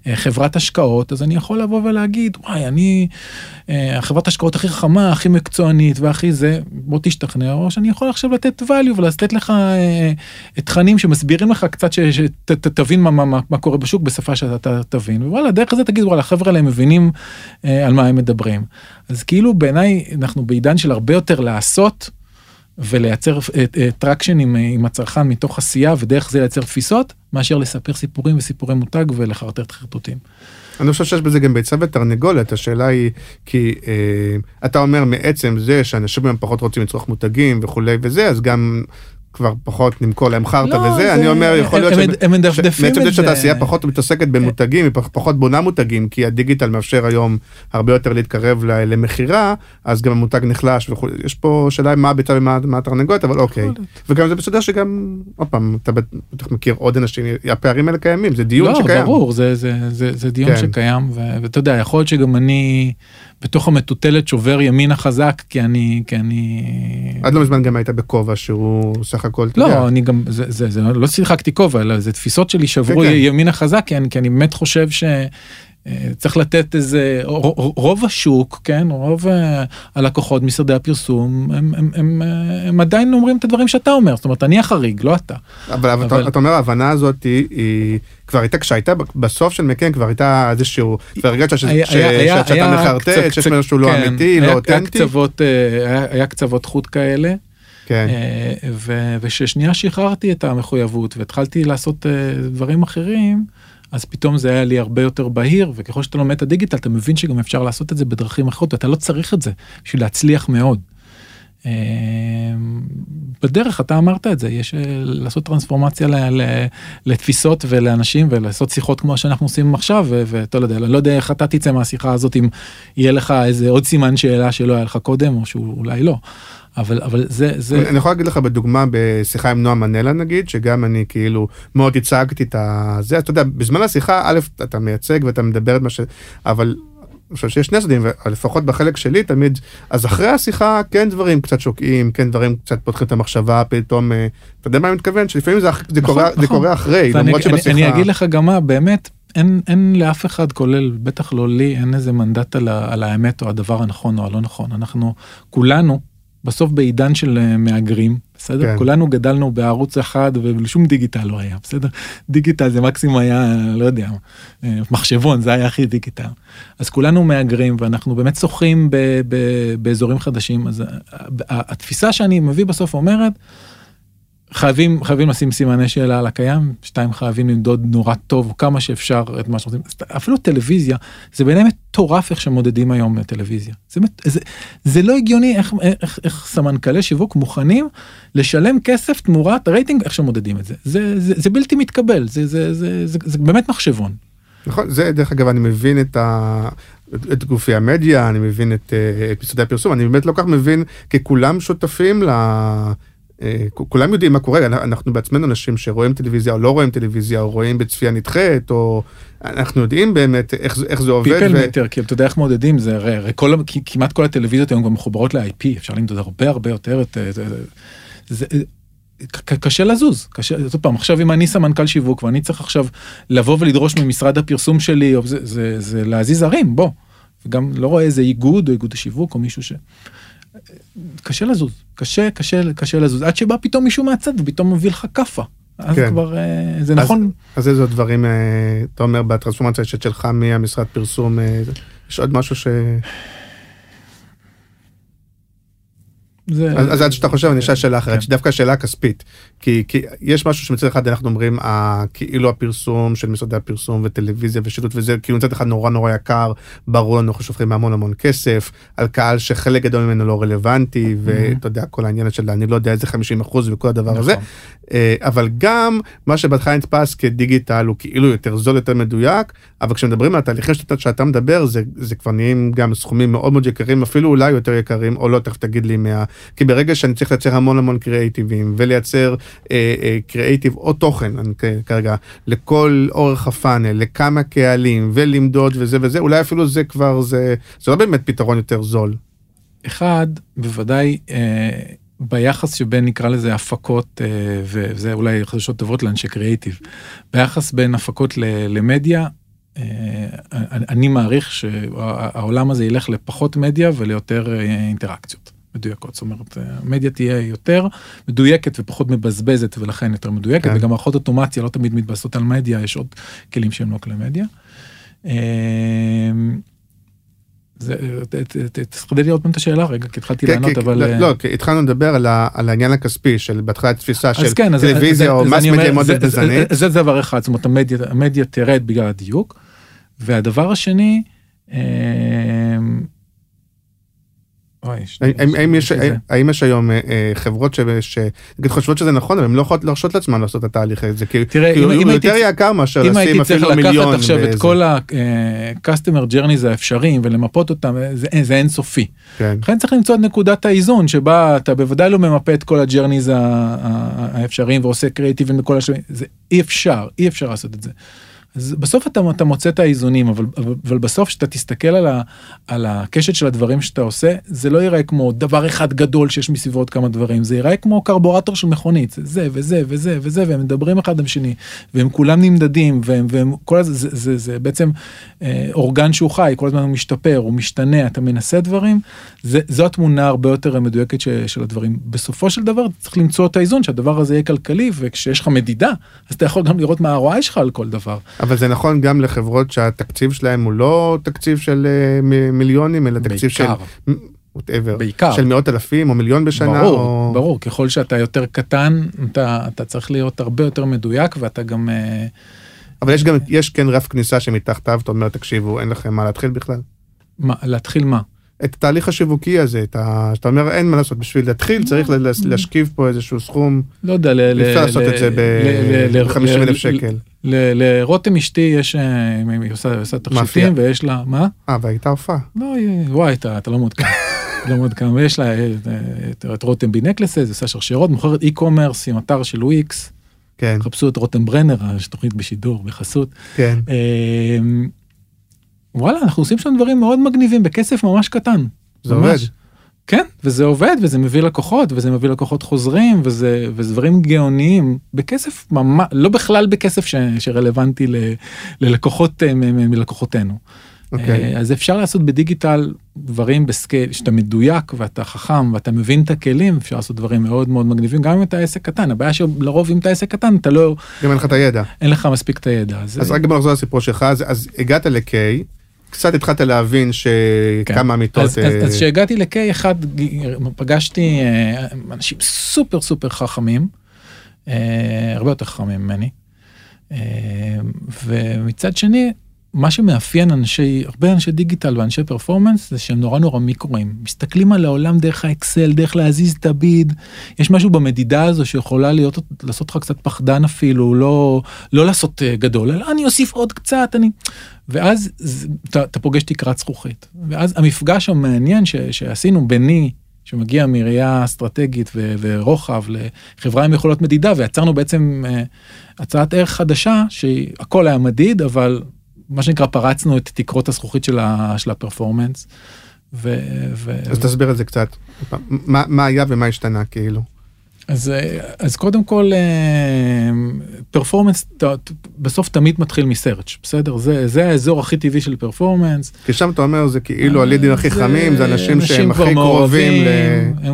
אה, חברת השקעות אז אני יכול לבוא ולהגיד וואי אני אה, החברת השקעות הכי חכמה הכי מקצוענית והכי זה בוא תשתכנע או שאני יכול עכשיו לתת value ולתת לך אה, תכנים שמסבירים לך קצת שתבין מה, מה, מה, מה קורה בשוק בשפה שאתה תבין ווואלה דרך זה תגיד וואלה חבר'ה האלה מבינים אה, על מה הם מדברים אז כאילו בעיניי אנחנו בעידן של הרבה יותר לעשות. ולייצר traction עם, עם הצרכן מתוך עשייה ודרך זה לייצר תפיסות מאשר לספר סיפורים וסיפורי מותג ולחרטט חרטוטים. אני חושב שיש בזה גם ביצה ותרנגולת, השאלה היא, כי אה, אתה אומר מעצם זה שאנשים פחות רוצים לצרוך מותגים וכולי וזה, אז גם כבר פחות נמכור להם חרטא לא, וזה, זה- אני אומר, יכול להיות הם- הם מדפדפים את זה. שהתעשייה פחות מתעסקת במותגים, היא פח- פחות בונה מותגים, כי הדיגיטל מאפשר היום הרבה יותר להתקרב למכירה, אז גם המותג נחלש וכולי, יש פה שאלה מה הביצה ומה מה התרנגולת, אבל אוקיי. וגם זה בסדר שגם, עוד פעם, אתה בטח מכיר עוד אנשים, הפערים האלה קיימים, זה דיון לא, שקיים. ברור, זה, דיון כן. שקיים, ואתה יודע, יכול להיות שגם אני בתוך המטוטלת שובר ימינה חזק, כי אני, כי אני... עד לא מזמן גם היית בכובע שהוא סך הכל, אתה יודע, לא, אני גם, זה, זה, זה, לא שיחקתי כובע, אלא זה תפיסות שלי שברו כן, כן. ימינה חזק, כי אני, כי אני באמת חושב ש... אה, צריך לתת איזה, רוב השוק, כן, רוב אה, הלקוחות, משרדי הפרסום, הם, הם, הם, אה, הם עדיין אומרים את הדברים שאתה אומר, זאת אומרת, אני החריג, לא אתה. אבל, אבל... אתה, אתה אומר ההבנה הזאת היא, היא כבר הייתה כשהייתה בסוף של מקן כבר הייתה איזשהו כבר הרגשת שאתה מחרטט שיש משהו לא כן, אמיתי היה- לא אותנטי. היה- קצוות חוט כאלה. כן. וששנייה שחררתי את המחויבות והתחלתי לעשות דברים אחרים, אז פתאום זה היה לי הרבה יותר בהיר, וככל שאתה לומד את הדיגיטל אתה מבין שגם אפשר לעשות את זה בדרכים אחרות, ואתה לא צריך את זה בשביל להצליח מאוד. אה, בדרך אתה אמרת את זה, יש אה, לעשות טרנספורמציה ל- ל- לתפיסות ולאנשים ולעשות שיחות כמו שאנחנו עושים עכשיו, ואתה לא יודע, אני לא יודע איך אתה תצא מהשיחה הזאת אם יהיה לך איזה עוד סימן שאלה שלא היה לך קודם, או שאולי לא. אבל אבל זה זה אני יכול להגיד לך בדוגמה בשיחה עם נועה מנלה נגיד שגם אני כאילו מאוד הצגתי את הזה אתה יודע בזמן השיחה א' אתה מייצג ואתה מדבר את מה ש... אבל. אני חושב שיש שני צדדים ולפחות בחלק שלי תמיד אז אחרי השיחה כן דברים קצת שוקעים כן דברים קצת פותחים את המחשבה פתאום אה, אתה יודע מה אני מתכוון שלפעמים זה, זה, נכון, קורה, זה נכון. קורה אחרי ואני- למרות אני- שבשיחה אני אגיד לך גם מה, באמת, אין, אין לאף אחד, כולל, בטח לא לי, אין איזה מנדט על, ה, על האמת או הדבר הנכון או הלא נכון. אנחנו, כולנו, בסוף בעידן של אה, מהגרים, בסדר? כן. כולנו גדלנו בערוץ אחד ושום דיגיטל לא היה, בסדר? דיגיטל זה מקסימום היה, לא יודע, אה, מחשבון, זה היה הכי דיגיטל. אז כולנו מהגרים ואנחנו באמת שוחים באזורים חדשים, אז ה- ה- התפיסה שאני מביא בסוף אומרת, חייבים חייבים לשים סימני שאלה על הקיים, שתיים חייבים למדוד נורא טוב כמה שאפשר את מה שרוצים, אפילו טלוויזיה, זה בעיניי מטורף איך שמודדים היום טלוויזיה, זה, זה, זה לא הגיוני איך, איך, איך סמנכ"לי שיווק מוכנים לשלם כסף תמורת רייטינג, איך שמודדים את זה, זה, זה, זה בלתי מתקבל, זה, זה, זה, זה, זה באמת מחשבון. נכון, זה דרך אגב, אני מבין את ה... את גופי המדיה, אני מבין את, אה, את משרדי הפרסום, אני באמת לא כך מבין, כי כולם שותפים ל... אה, כולם יודעים מה קורה, אנחנו בעצמנו אנשים שרואים טלוויזיה או לא רואים טלוויזיה, או רואים בצפייה נדחית, או אנחנו יודעים באמת איך, איך זה עובד. פיפל ו- מטר, כי אתה יודע איך מודדים, זה הרי, הרי כל, כמעט כל הטלוויזיות היום גם מחוברות ל-IP, אפשר למדוד הרבה הרבה יותר את זה. זה, זה ק- קשה לזוז, קשה, עוד פעם, עכשיו אם אני סמנכ"ל שיווק ואני צריך עכשיו לבוא ולדרוש ממשרד הפרסום שלי, זה, זה, זה להזיז הרים, בוא. וגם לא רואה איזה איגוד או איגוד השיווק או מישהו ש... קשה לזוז, קשה, קשה, קשה לזוז, עד שבא פתאום מישהו מהצד ופתאום מביא לך כאפה. אז כן. כבר, אה, זה נכון, אז איזה דברים, אה, אתה אומר, בטרנספורמציה שלך מהמשרד פרסום, אה, יש עוד משהו ש... זה, אז אז עד שאתה חושב, אני אשאל שאלה אחרת, כן. שדווקא שאלה כספית. כי כי יש משהו שמצד אחד אנחנו אומרים, אה, כאילו הפרסום של משרדי הפרסום וטלוויזיה ושילוט וזה, כאילו מצד אחד נורא נורא יקר, ברור לנו, אנחנו שופכים המון המון כסף, על קהל שחלק גדול ממנו לא רלוונטי, ואתה יודע, כל העניין של אני לא יודע איזה 50 אחוז וכל הדבר הזה. נכון. אה, אבל גם מה שבהתחלה נתפס כדיגיטל הוא כאילו יותר זול, יותר מדויק, אבל כשמדברים על התהליכים שאתה, שאתה מדבר, זה, זה כבר נהיים גם סכומים מאוד מאוד יקרים, אפילו אולי יותר יקרים, או לא, תכף תגיד לי מה... כי ברגע שאני צריך לייצר המון המון קריאיטיבים, ולייצר אה, אה, קריאיטיב או תוכן, כרגע, לכל אורך הפאנל, לכמה קהלים, ולמדוד וזה וזה, אולי אפילו זה כבר, זה, זה לא באמת פתרון יותר זול. אחד, בוודאי אה, ביחס שבין נקרא לזה הפקות, אה, וזה אולי חדשות טובות לאנשי קריאיטיב, ביחס בין הפקות ל, למדיה, אה, אני, מעריך שהעולם הזה ילך לפחות מדיה וליותר אה, אינטראקציות מדויקות. זאת אומרת, אה, המדיה תהיה יותר מדויקת ופחות מבזבזת ולכן יותר מדויקת, כן. וגם מערכות אוטומציה לא תמיד מתבססות על מדיה, יש עוד כלים שהם לא כלי מדיה. ת- תחדד לי עוד פעם את השאלה רגע, כי התחלתי כן, לענות, אבל... לא, אה, לא, כי התחלנו לדבר על, העניין הכספי של בהתחלה תפיסה של כן, טלוויזיה או מס מדיה מאוד בזבזנית. זה דבר אחד, זאת אומרת המדיה, המדיה תרד בגלל הדיוק. והדבר השני, אה, אוי, האם- האם יש-. האם היום אה, אה, חברות ש- ש- נגיד חושבות שזה נכון, אבל הן לא יכולות להרשות לעצמן לעשות את התהליך הזה, כי אם- הוא אם הייתי יותר יקר מאשר אם הייתי לשים צריך אפילו מיליון. לקחת עכשיו את כל ה-customer journeys האפשריים ולמפות אותם, אה, זה- אינסופי. כן. לכן צריך למצוא את נקודת האיזון שבה אתה בוודאי לא ממפה את כל ה journeys ה- ה- האפשריים ועושה קריאיטיבים בכל השלבים, זה אי אפשר, אי אפשר לעשות את זה. אז בסוף אתה, אתה מוצא את האיזונים, אבל, אבל, אבל בסוף כשאתה תסתכל על, ה, על הקשת של הדברים שאתה עושה, זה לא ייראה כמו דבר אחד גדול שיש מסביבו עוד כמה דברים, זה ייראה כמו קרבורטור של מכונית, זה זה וזה וזה וזה, והם מדברים אחד עם השני, והם כולם נמדדים, והם, והם כל הזה, זה, זה, זה בעצם אה, אורגן שהוא חי, כל הזמן הוא משתפר, הוא משתנה, אתה מנסה דברים, זה, זו התמונה הרבה יותר מדויקת ש, של הדברים. בסופו של דבר צריך למצוא את האיזון, שהדבר הזה יהיה כלכלי, וכשיש לך מדידה, אז אתה יכול גם לראות מה ה-ROI שלך על כל דבר. אבל זה נכון גם לחברות שהתקציב שלהם הוא לא תקציב של אה, מיליונים, אלא תקציב של... בעיקר. whatever, בעיקר. של מאות אלפים או מיליון בשנה. ברור, או... ברור, ככל שאתה יותר קטן, אתה, אתה צריך להיות הרבה יותר מדויק, ואתה גם... אה, אבל יש גם, יש כן רף כניסה שמתחתיו, אתה אומר, תקשיבו, אין לכם מה להתחיל בכלל. מה, להתחיל מה? את התהליך השיווקי הזה, את ה... שאתה אומר, אין מה לעשות, בשביל להתחיל צריך להשכיב פה איזשהו סכום, לא יודע, ל- אפשר לעשות את זה ל- ל- ל- ב-50 אלף שקל. לרותם אשתי יש, אה, היא עושה. תכשיטים ויש לה, מה? אה, והייתה הופעה. לא, וואי, אתה לא מעודכן. לא מעודכן, ויש לה אה, את- את רותם B Necklaces, עושה שרשרות, מוכרת e-commerce עם אתר של וויקס, כן, חפשו את רותם ברנר, יש תוכנית בשידור, בחסות. כן. אה, וואלה, אנחנו עושים שם דברים מאוד מגניבים בכסף ממש קטן. זה ממש. עובד. כן, וזה עובד, וזה מביא לקוחות, וזה מביא לקוחות חוזרים, וזה, וזה דברים גאוניים, בכסף ממש, לא בכלל בכסף ש, שרלוונטי ל, ללקוחות אה, מ- מ- מלקוחותינו. אוקיי. אה, אז אפשר לעשות בדיגיטל דברים בסקייל, שאתה מדויק ואתה חכם ואתה מבין את הכלים, אפשר לעשות דברים מאוד מאוד מגניבים, גם אם אתה עסק קטן, הבעיה שלרוב אם אתה עסק קטן, אתה לא, גם אין לך את הידע. אין לך מספיק את הידע. אז רק בוא נחזור לסיפור שלך, אז, אז הגעת ל-K, קצת התחלת להבין שכמה. כן. אז, אז, אז כשהגעתי ל-K, אחד, פגשתי אה, אנשים סופר סופר חכמים, אה, הרבה יותר חכמים ממני, אה, ומצד שני, מה שמאפיין אנשי, הרבה אנשי דיגיטל ואנשי פרפורמנס זה שהם נורא נורא מיקרואים. מסתכלים על העולם דרך האקסל, דרך להזיז את הביד. יש משהו במדידה הזו שיכולה להיות, לעשות לך קצת פחדן אפילו, לא, לא לעשות אה, גדול, אלא אני אוסיף עוד קצת, אני... ואז אתה פוגש תקרת זכוכית. ואז המפגש המעניין ש, שעשינו ביני, שמגיע מראייה אסטרטגית ו, ורוחב לחברה עם יכולות מדידה, ויצרנו בעצם אה, הצעת ערך חדשה, שהכל היה מדיד, אבל מה שנקרא פרצנו את תקרות הזכוכית של, ה, של הפרפורמנס. ו, ו... אז תסביר את זה קצת. מה, מה היה ומה השתנה כאילו? אז, אז קודם כל פרפורמנס בסוף תמיד מתחיל מסרץ' בסדר זה זה האזור הכי טבעי של פרפורמנס. כי שם אתה אומר זה כאילו הלידים הכי חמים זה אנשים שהם הכי קרובים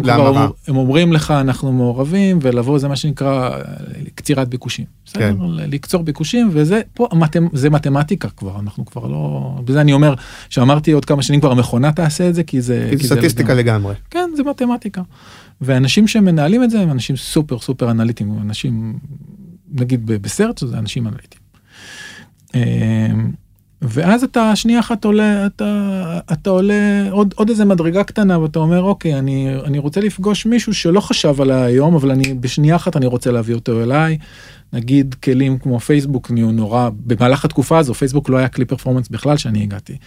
להמרה. הם אומרים לך אנחנו מעורבים ולבוא זה מה שנקרא קצירת ביקושים. כן. לקצור ביקושים וזה פה זה מתמטיקה כבר אנחנו כבר לא בזה אני אומר שאמרתי עוד כמה שנים כבר המכונה תעשה את זה כי זה כי זה סטטיסטיקה לגמרי. כן זה מתמטיקה. ואנשים שמנהלים את זה הם אנשים סופר סופר אנליטיים, אנשים, נגיד בסרט זה אנשים אנליטיים. אמ, ואז אתה שנייה אחת עולה, אתה, אתה עולה עוד, עוד איזה מדרגה קטנה ואתה אומר אוקיי אני, אני רוצה לפגוש מישהו שלא חשב עליי היום אבל אני בשנייה אחת אני רוצה להביא אותו אליי. נגיד כלים כמו פייסבוק נהיו נורא במהלך התקופה הזו פייסבוק לא היה כלי פרפורמנס בכלל שאני הגעתי.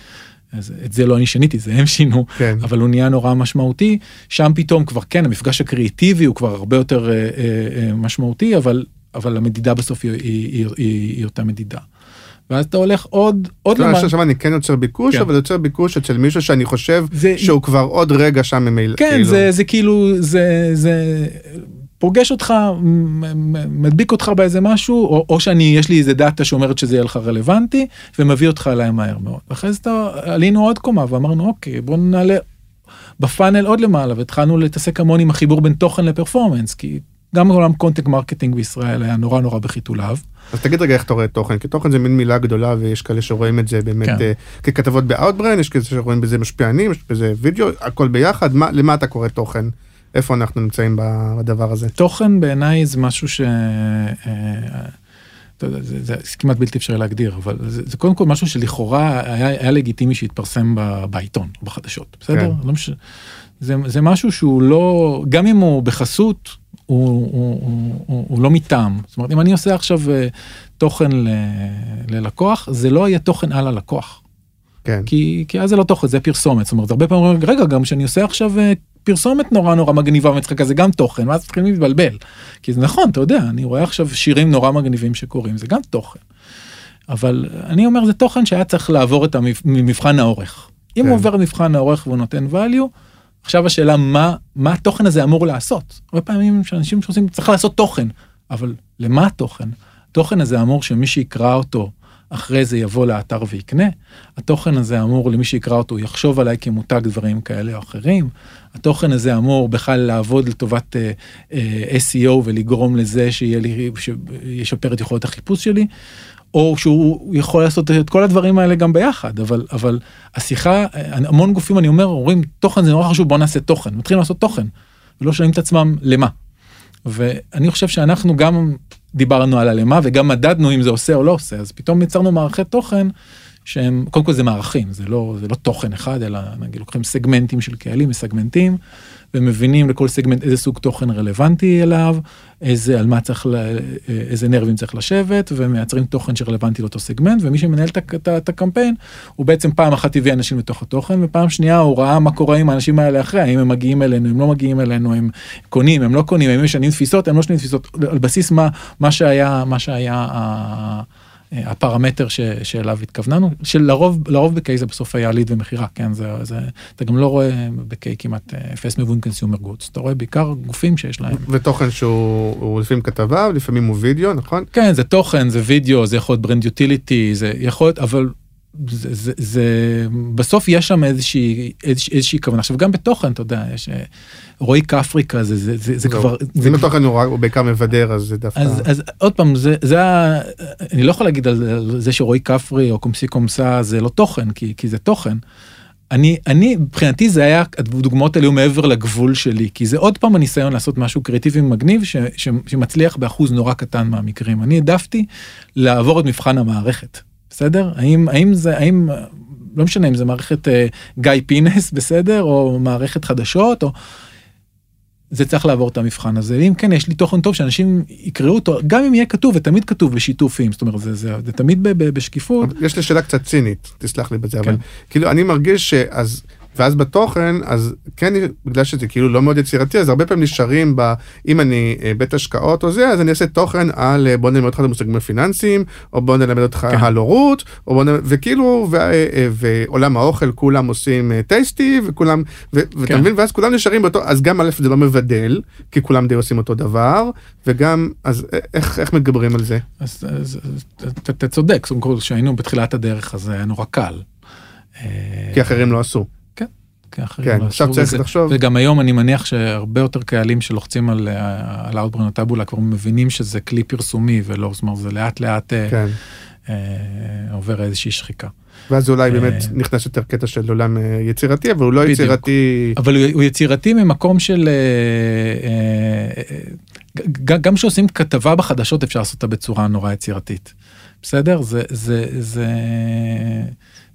אז את זה לא אני שיניתי, זה הם שינו, כן. אבל הוא נהיה נורא משמעותי. שם פתאום כבר כן, המפגש הקריאיטיבי הוא כבר הרבה יותר אה, אה, אה, משמעותי, אבל, אבל המדידה בסוף היא, היא, היא, היא, היא אותה מדידה. ואז אתה הולך עוד, עוד למעלה. עכשיו אני כן יוצר ביקוש, כן. אבל יוצר ביקוש אצל מישהו שאני חושב זה... שהוא כבר עוד רגע שם ממילא. כן, כאילו... זה, זה כאילו, זה, זה פוגש אותך, מדביק אותך באיזה משהו, או, או שאני, יש לי איזה דאטה שאומרת שזה יהיה לך רלוונטי, ומביא אותך אליי מהר מאוד. ואחרי זה עלינו עוד קומה ואמרנו, אוקיי, בוא נעלה בפאנל עוד למעלה, והתחלנו להתעסק המון עם החיבור בין תוכן ל performance, כי גם עולם content marketing בישראל היה נורא נורא בחיתוליו. אז תגיד רגע איך אתה רואה תוכן, כי תוכן זה מין מילה גדולה ויש כאלה שרואים את זה באמת כן. uh, ככתבות באאוטברן, יש כאלה שרואים בזה משפיענים, יש בזה וידאו, הכל ביחד, מה, למה אתה קורא תוכן? איפה אנחנו נמצאים בדבר הזה? תוכן בעיניי זה משהו ש... אה, זה, זה, זה כמעט בלתי אפשרי להגדיר, אבל זה, זה קודם כל משהו שלכאורה היה, היה לגיטימי שהתפרסם ב, בעיתון בחדשות, בסדר? כן. לא מש... זה, זה משהו שהוא לא, גם אם הוא בחסות, הוא, הוא, הוא, הוא, הוא לא מטעם. זאת אומרת, אם אני עושה עכשיו אה, תוכן ל, ללקוח, זה לא יהיה תוכן על הלקוח. כן. כי, כי אז זה לא תוכן, זה פרסומת. זאת אומרת, הרבה פעמים, רגע, גם כשאני עושה עכשיו אה, פרסומת נורא נורא מגניבה ומצחקה זה גם תוכן ואז מתחילים להתבלבל. כי זה נכון אתה יודע אני רואה עכשיו שירים נורא מגניבים שקורים זה גם תוכן. אבל אני אומר זה תוכן שהיה צריך לעבור את המבחן האורך. אם הוא כן. עובר מבחן האורך והוא נותן value עכשיו השאלה מה מה התוכן הזה אמור לעשות. הרבה פעמים שאנשים שעושים צריך לעשות תוכן אבל למה התוכן? התוכן הזה אמור שמי שיקרא אותו אחרי זה יבוא לאתר ויקנה. התוכן הזה אמור למי שיקרא אותו יחשוב עליי כמותג דברים כאלה או אחרים. התוכן הזה אמור בכלל לעבוד לטובת uh, uh, SEO ולגרום לזה שיהיה לי, שישפר את יכולת החיפוש שלי. או שהוא יכול לעשות את כל הדברים האלה גם ביחד אבל אבל השיחה המון גופים אני אומר אומרים תוכן זה נורא חשוב בוא נעשה תוכן מתחילים לעשות תוכן ולא שואלים את עצמם למה. ואני חושב שאנחנו גם דיברנו על הלמה וגם מדדנו אם זה עושה או לא עושה אז פתאום יצרנו מערכי תוכן שהם קודם כל זה מערכים זה לא זה לא תוכן אחד אלא נגיד לוקחים סגמנטים של קהלים מסגמנטים ומבינים לכל סגמנט איזה סוג תוכן רלוונטי אליו איזה על מה צריך איזה נרבים צריך לשבת ומייצרים תוכן שרלוונטי לאותו סגמנט ומי שמנהל את הקמפיין הוא בעצם פעם אחת הביא אנשים לתוך התוכן ופעם שנייה הוא ראה מה קורה עם האנשים האלה אחרי האם הם מגיעים אלינו הם לא מגיעים אלינו הם קונים הם לא קונים הם משנים תפיסות הם לא משנים תפיסות על בסיס מה מה שהיה מה שהיה. אה, הפרמטר ש, שאליו התכווננו, שלרוב לרוב בקיי זה בסוף היה ליד ומכירה, כן, זה, זה, אתה גם לא רואה בקיי כמעט אפס מבון קונסיומר גודס, אתה רואה בעיקר גופים שיש להם. ותוכן שהוא לפעמים כתבה, לפעמים הוא וידאו, נכון? כן, זה תוכן, זה וידאו, זה יכול להיות ברנד יוטיליטי, זה יכול להיות, אבל זה, זה, זה בסוף יש שם איזושהי, איזושהי, איזושהי כוונה עכשיו גם בתוכן אתה יודע יש אה, רועי כפרי כזה זה, זה, זה לא. כבר זה אם התוכן הוא רק- הוא בעיקר מבדר אז זה דווקא. אז, אז עוד פעם זה זה אני לא יכול להגיד על, זה שרועי כפרי או קומסי קומסה זה לא תוכן כי כי זה תוכן. אני אני מבחינתי זה היה הדוגמאות האלה היו מעבר לגבול שלי כי זה עוד פעם הניסיון לעשות משהו קריאטיבי מגניב ש, ש, שמצליח באחוז נורא קטן מהמקרים אני העדפתי לעבור את מבחן המערכת בסדר האם האם זה האם לא משנה אם זה מערכת אה, גיא פינס בסדר או מערכת חדשות או. זה צריך לעבור את המבחן הזה אם כן יש לי תוכן טוב שאנשים יקראו אותו גם אם יהיה כתוב ותמיד כתוב בשיתופים זאת אומרת זה, זה, זה תמיד ב, ב, בשקיפות אבל יש לי שאלה קצת צינית, תסלח לי בזה, אבל כן. כאילו אני מרגיש שאז, ואז בתוכן, אז כן, בגלל שזה כאילו לא מאוד יצירתי, אז הרבה פעמים נשארים ב... אם אני אה, בית השקעות או זה, אז אני אעשה תוכן על אה, בוא נלמד אותך את המושגים הפיננסיים, או בוא נלמד אותך כן. על הורות, או בוא נלמד, וכאילו, ו- אה, ועולם האוכל כולם עושים טייסטי, וכולם, ו- ואתה כן. מבין, ואז כולם נשארים באותו, אז גם א' זה לא מבדל, כי כולם די עושים אותו דבר, וגם, אז איך, איך מתגברים על זה? אז, אז, אז אתה, צודק קודם כל שהיינו בתחילת הדרך אז היה נורא קל. כי אחרים לא עשו. כי אחרים כן, לא עכשיו צריך וזה- לחשוב. וגם היום אני מניח שהרבה יותר קהלים שלוחצים על, אה, על Outbrain או טאבולה כבר מבינים שזה כלי פרסומי ולא זאת אומרת זה לאט לאט אה, כן. אה, עובר איזושהי שחיקה. ואז אולי אה, באמת נכנס יותר קטע של עולם יצירתי, אבל הוא לא בדיוק. יצירתי... אבל הוא, הוא יצירתי ממקום של אה, אה, אה, גם כשעושים כתבה בחדשות אפשר לעשות אותה בצורה נורא יצירתית. בסדר? זה זה זה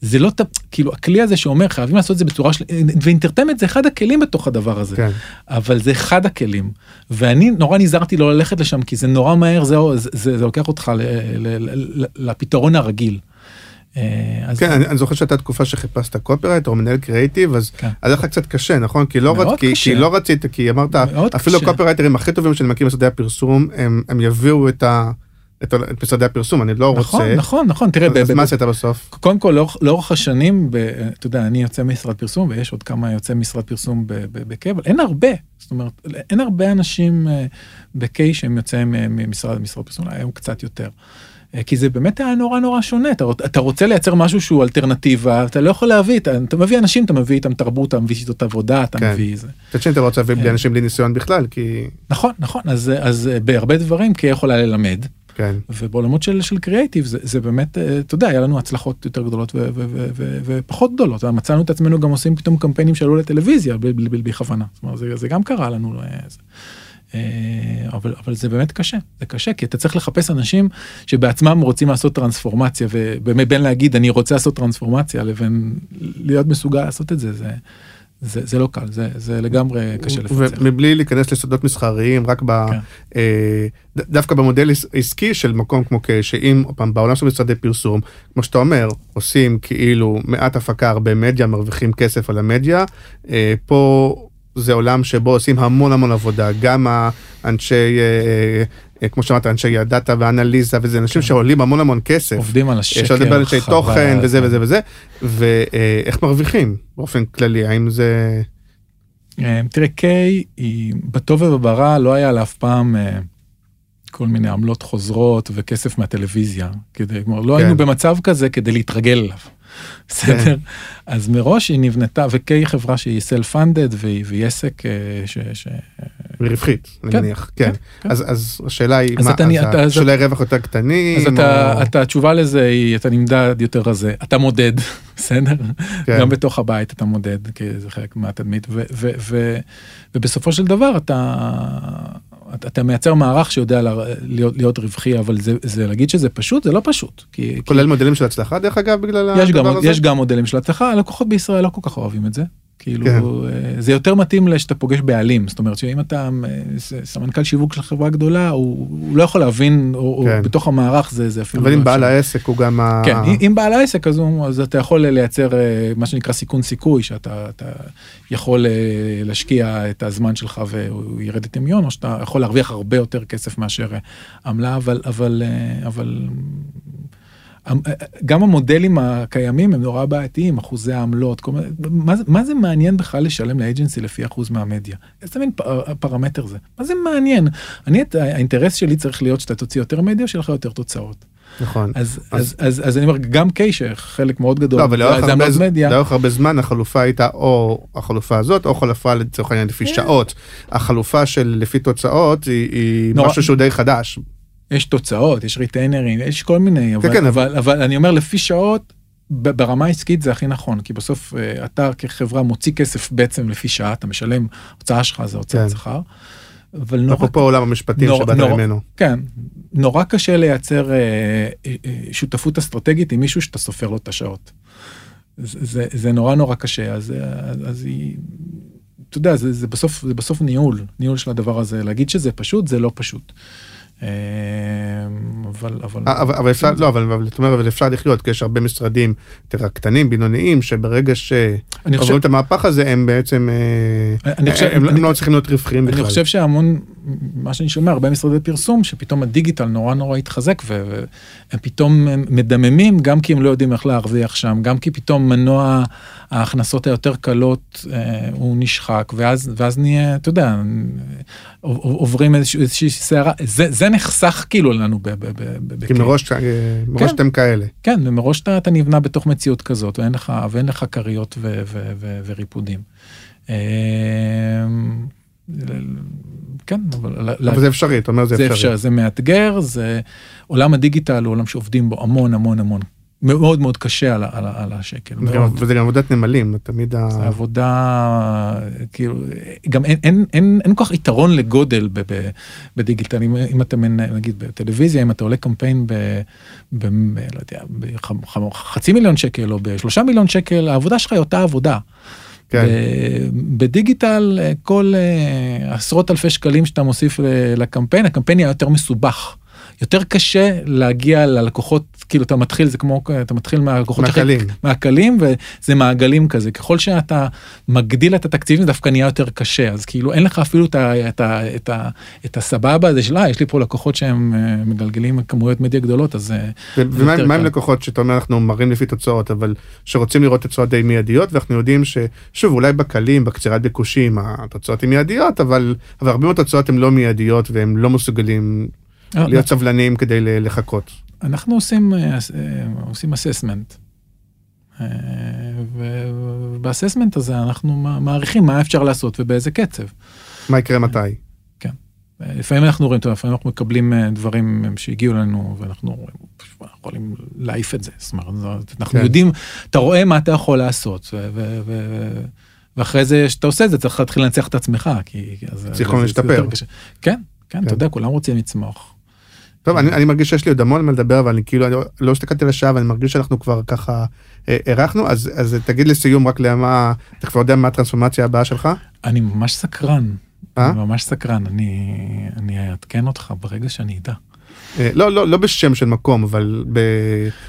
זה לא כאילו הכלי הזה שאומר חייבים לעשות את זה בצורה של ו entertainment זה אחד הכלים בתוך הדבר הזה. כן. אבל זה אחד הכלים ואני נורא נזהרתי לא ללכת לשם כי זה נורא מהר זה זה, זה, זה לוקח אותך ל, ל, ל, ל, לפתרון הרגיל. אה, אז כן, אני, אני זוכר שהייתה תקופה שחיפשת קופרייט או מנהל קריאיטיב, אז כן. היה לך קצת קשה, נכון? כי לא, רצ... כי. כי לא רצית, כי אמרת, אפילו קשה. הקופרייטרים הכי טובים שאני מכיר בסרטי הפרסום, הם, הם יביאו את, ה... את. את משרדי הפרסום, אני לא נכון רוצה. נכון נכון תראה אז, ב- אז ב- מה עשית בסוף? קודם כל לאורך, לאורך השנים ב, אתה יודע אני יוצא משרד פרסום ויש עוד כמה יוצאי משרד פרסום ב- ב- בקבל אין הרבה זאת אומרת אין הרבה אנשים אה, בקיי שהם יוצאים אה, ממשרד משרד פרסום היום קצת יותר. אה, כי זה באמת היה נורא נורא שונה אתה, אתה רוצה לייצר משהו שהוא אלטרנטיבה אתה לא יכול להביא אתה, אתה מביא אנשים אתה מביא איתם תרבות אתה מביא שיטות עבודה אתה כן. מביא זה. מצד שני אתה רוצה להביא בלי. אנשים בלי ניסיון בכלל, כי... נכון נכון אז אז בהרבה דברים כי יכולה ללמד כן. ובעולמות של, של קריאייטיב זה, זה באמת, אה, אתה יודע, היה לנו הצלחות יותר גדולות ופחות גדולות, מצאנו את עצמנו גם עושים פתאום קמפיינים שעלו לטלוויזיה בלי, כוונה, זאת אומרת, זה, זה גם קרה לנו, אה, זה. אה, אבל, אבל זה באמת קשה, זה קשה, כי אתה צריך לחפש אנשים שבעצמם רוצים לעשות טרנספורמציה, ובאמת בין להגיד אני רוצה לעשות טרנספורמציה לבין להיות מסוגל לעשות את זה, זה, זה, זה לא קל, זה, זה לגמרי קשה לפצח. ומבלי להיכנס לסודות מסחריים, רק ב... כן. אה, ד- דווקא במודל עס- עסקי של מקום כמו קיי, שאם, עוד פעם, בעולם של משרדי פרסום, כמו שאתה אומר, עושים כאילו מעט הפקה, הרבה מדיה, מרוויחים כסף על המדיה, אה, פה זה עולם שבו עושים המון המון עבודה, גם האנשי, אה, אה, כמו שאמרת, אנשי הדאטה והאנליזה וזה, אנשים שעולים המון המון כסף. עובדים על השקר, אפשר לדבר על אנשי תוכן וזה זה- וזה וזה, ואיך מרוויחים באופן כללי, האם זה... אה, תראה, קיי בטוב וברע לא היה לה אף פעם אה, כל מיני עמלות חוזרות וכסף מהטלוויזיה. כדי, כלומר, לא כן. היינו במצב כזה כדי להתרגל אליו. בסדר? אז מראש היא נבנתה, וקיי היא חברה שהיא סלף פונדד והיא והיא עסק רווחית, אני כן, מניח, כן. כן. אז, אז השאלה היא, אז מה, אתה- אז אתה- שולי רווח יותר קטנים? אז אתה, או- אתה, התשובה לזה היא, אתה נמדד יותר רזה, אתה מודד, בסדר? כן. גם בתוך הבית אתה מודד, כי זה חלק מהתדמית, ו, ו, ו, ובסופו של דבר אתה, אתה, מייצר מערך שיודע לה- להיות, להיות רווחי, אבל זה, זה להגיד שזה פשוט, זה לא פשוט. כי, כולל מודלים של הצלחה דרך אגב בגלל כי יש, גם, הדבר הזה? יש גם מודלים של הצלחה, הלקוחות בישראל לא כל כך אוהבים את זה. כאילו כן. אה, זה יותר מתאים לשאתה פוגש בעלים זאת אומרת שאם אתה אה, סמנכ"ל שיווק של חברה גדולה הוא, הוא לא יכול להבין או, או כן. בתוך המערך זה זה אפילו אבל לא אם בעל אפשרי. העסק הוא גם ה... כן, אם- אם בעל העסק אז, הוא, אז אתה יכול לייצר אה, מה שנקרא סיכון סיכוי שאתה אתה יכול להשקיע את הזמן שלך והוא ירד לטמיון או שאתה יכול להרוויח הרבה יותר כסף מאשר עמלה אבל אבל אבל. אה, גם המודלים הקיימים הם נורא בעייתיים אחוזי העמלות כל מיני- מה, מה זה מעניין בכלל לשלם לאג'נסי לפי אחוז מהמדיה איזה מין פ- פרמטר זה מה זה מעניין אני את האינטרס שלי צריך להיות שאתה תוציא יותר מדיה שיהיה לך יותר תוצאות. נכון. אז, אז, אז, אז אני אומר, גם קיי, שחלק מאוד גדול, לא, אבל לאורך הרבה, מדיה, הרבה זמן החלופה הייתה או החלופה הזאת, או חלופה לצורך העניין לפי כן. שעות. החלופה של לפי תוצאות היא, היא נורא- משהו שהוא די חדש. יש תוצאות, יש ריטיינרים, יש כל מיני, אבל, כן, אבל, אבל אני אומר, לפי שעות, ברמה העסקית זה הכי נכון, כי בסוף אה, אתה כחברה מוציא כסף בעצם לפי שעה, אתה משלם, הוצאה שלך זה הוצאת כן. שכר. אבל נורא, אפרופו עולם המשפטים נורא- שבאת נורא- ממנו. כן, נורא קשה לייצר אה, אה, אה, שותפות אסטרטגית עם מישהו שאתה סופר לו את השעות. זה, זה, זה נורא נורא קשה, אז, אה, אז היא, אתה יודע, זה, זה, בסוף, זה בסוף ניהול, ניהול של הדבר הזה, להגיד שזה פשוט, זה לא פשוט. אבל, אבל, אה, אבל, אבל אפשר, לא, אבל, אבל, זאת אומרת, אבל אפשר לחיות, כי יש הרבה משרדים יותר קטנים, בינוניים, שברגע שעוברים חושב, את המהפך הזה, הם בעצם, אה, אני חושב, הם, אני, הם לא צריכים להיות רווחיים בכלל. אני חושב שהמון, מה שאני שומע, הרבה משרדי פרסום, שפתאום הדיגיטל נורא נורא התחזק, והם פתאום מדממים, גם כי הם לא יודעים איך להרוויח שם, גם כי פתאום מנוע ההכנסות היותר קלות אה, הוא נשחק, ואז, ואז נהיה, אתה יודע, עוברים איזושהי, סערה, זה, זה נחסך כאילו לנו ב... ב, ב, ב כי מראש, אה, מראש כן. אתם כאלה. כן, ומראש אתה, אתה נבנה בתוך מציאות כזאת, ואין לך, ואין לך כריות ו, ו, ו, וריפודים. אה, כן, אבל... אבל זה אפשרי, אתה אומר זה זה אפשרי. אפשר, זה מאתגר, זה עולם הדיגיטל הוא עולם שעובדים בו המון המון המון. מאוד מאוד קשה על, על, על השקל. מאוד. וזה גם עבודת נמלים, תמיד ה... זה עבודה, כאילו, גם אין, אין, אין, אין כל כך יתרון לגודל ב, ב, בדיגיטל, אם, אם אתה מנ- נגיד בטלוויזיה, אם אתה עולה קמפיין ב, ב, ב לא יודע, בחצי מיליון שקל או בשלושה מיליון שקל, העבודה שלך היא אותה עבודה. כן. בדיגיטל כל אה, עשרות אלפי שקלים שאתה מוסיף ל- לקמפיין, הקמפיין יהיה יותר מסובך. יותר קשה להגיע ללקוחות, כאילו אתה מתחיל, זה כמו, אתה מתחיל מהלקוחות הכי- מהקלים. מהקלים, וזה מעגלים כזה. ככל שאתה מגדיל את התקציבים, דווקא נהיה יותר קשה. אז כאילו אין לך אפילו את, ה, את, ה, את, ה, את הסבבה הזה של, אה, יש לי פה לקוחות שהם אה, מגלגלים כמויות מדיה גדולות, אז... אה, ומה עם. לקוחות שאתה אומר אנחנו מראים לפי תוצאות אבל שרוצים לראות תוצאות די מיידיות ואנחנו יודעים ששוב אולי בקלים בקצירת ביקושים התוצאות הן מיידיות אבל אבל הרבה מהתוצאות הן לא מיידיות והם לא מסוגלים אה, להיות סבלניים כדי לחכות. אנחנו עושים, אה, אה, עושים אססמנט. ובאססמנט הזה אנחנו מע- מעריכים מה אפשר לעשות ובאיזה קצב. מה יקרה מתי? אה, לפעמים אנחנו רואים, לפעמים אנחנו מקבלים אה, דברים אה, שהגיעו לנו ואנחנו רואים, יכולים להעיף את זה. זאת אומרת, אנחנו כן. יודעים, אתה רואה מה אתה יכול לעשות. ואחרי זה, שאתה עושה את זה, צריך להתחיל לנצח את עצמך, כי... אז- צריך להשתפר. כן, כן, כן. אתה יודע, כולם רוצים לצמוח. טוב אני, אני מרגיש שיש לי עוד המון מה לדבר אבל אני כאילו אני לא הסתכלתי על השעה ואני מרגיש שאנחנו כבר ככה אה, הארכנו אז אז תגיד לסיום רק למה אתה כבר יודע מה הטרנספורמציה הבאה שלך? אני ממש סקרן. אה? אני ממש סקרן, אני, אני אעדכן אותך ברגע שאני אדע. אה, לא לא לא בשם של מקום אבל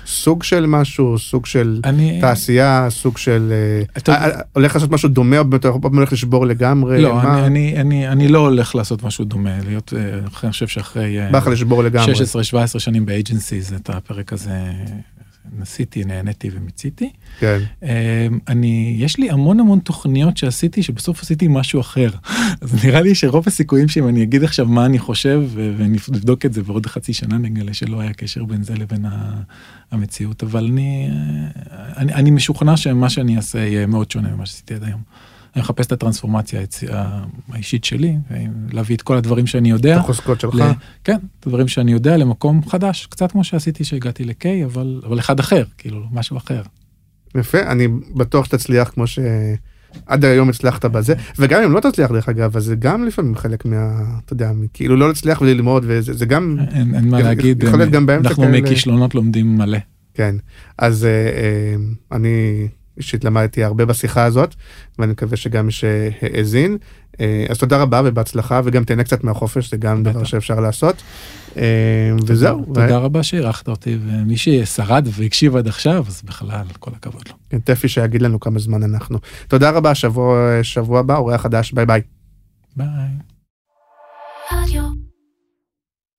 בסוג של משהו סוג של אני... תעשייה סוג של אה, אתה- אה, הולך לעשות משהו דומה או אתה הולך לשבור לגמרי לא, מה? אני, אני, אני, אני לא הולך לעשות משהו דומה, להיות, אני חושב שאחרי בא לך לשבור לגמרי. 16-17 שנים באג'נסיז, את הפרק הזה ניסיתי, נהניתי ומיציתי. כן. אה, אני, יש לי המון המון תוכניות שעשיתי, שבסוף עשיתי משהו אחר. אז נראה לי שרוב הסיכויים שאם אני אגיד עכשיו מה אני חושב, ונבדוק את זה בעוד חצי שנה, נגלה שלא היה קשר בין זה לבין המציאות, אבל אני, אה, אני, אני משוכנע שמה שאני אעשה יהיה מאוד שונה ממה שעשיתי עד היום. אני מחפש את הטרנספורמציה האישית שלי, להביא את כל הדברים שאני יודע. את החוזקות שלך. ל... כן, את הדברים שאני יודע למקום חדש, קצת כמו שעשיתי שהגעתי לקיי, אבל, אבל אחד אחר, כאילו, משהו אחר. יפה, אני בטוח שתצליח כמו שעד היום הצלחת בזה, וגם אם לא תצליח דרך אגב, אז זה גם לפעמים חלק מה... אתה יודע, כאילו לא להצליח וללמוד, וזה זה גם, אין, אין מה להגיד, יכול להיות גם באמצע אנחנו מכישלונות לומדים מלא. כן. אז אה, אה, אני אישית למדתי הרבה בשיחה הזאת, ואני מקווה שגם מי שהאזין. אה, אז תודה רבה ובהצלחה, וגם תהנה קצת מהחופש, זה גם דבר. שאפשר לעשות. אה, וזהו. תודה רבה שאירחת אותי, ומי ששרד והקשיב עד עכשיו, אז בכלל, כל הכבוד לו. כן, טפי שיגיד לנו כמה זמן אנחנו. תודה רבה, שבוע, שבוע הבא, אורח חדש, ביי ביי. ביי.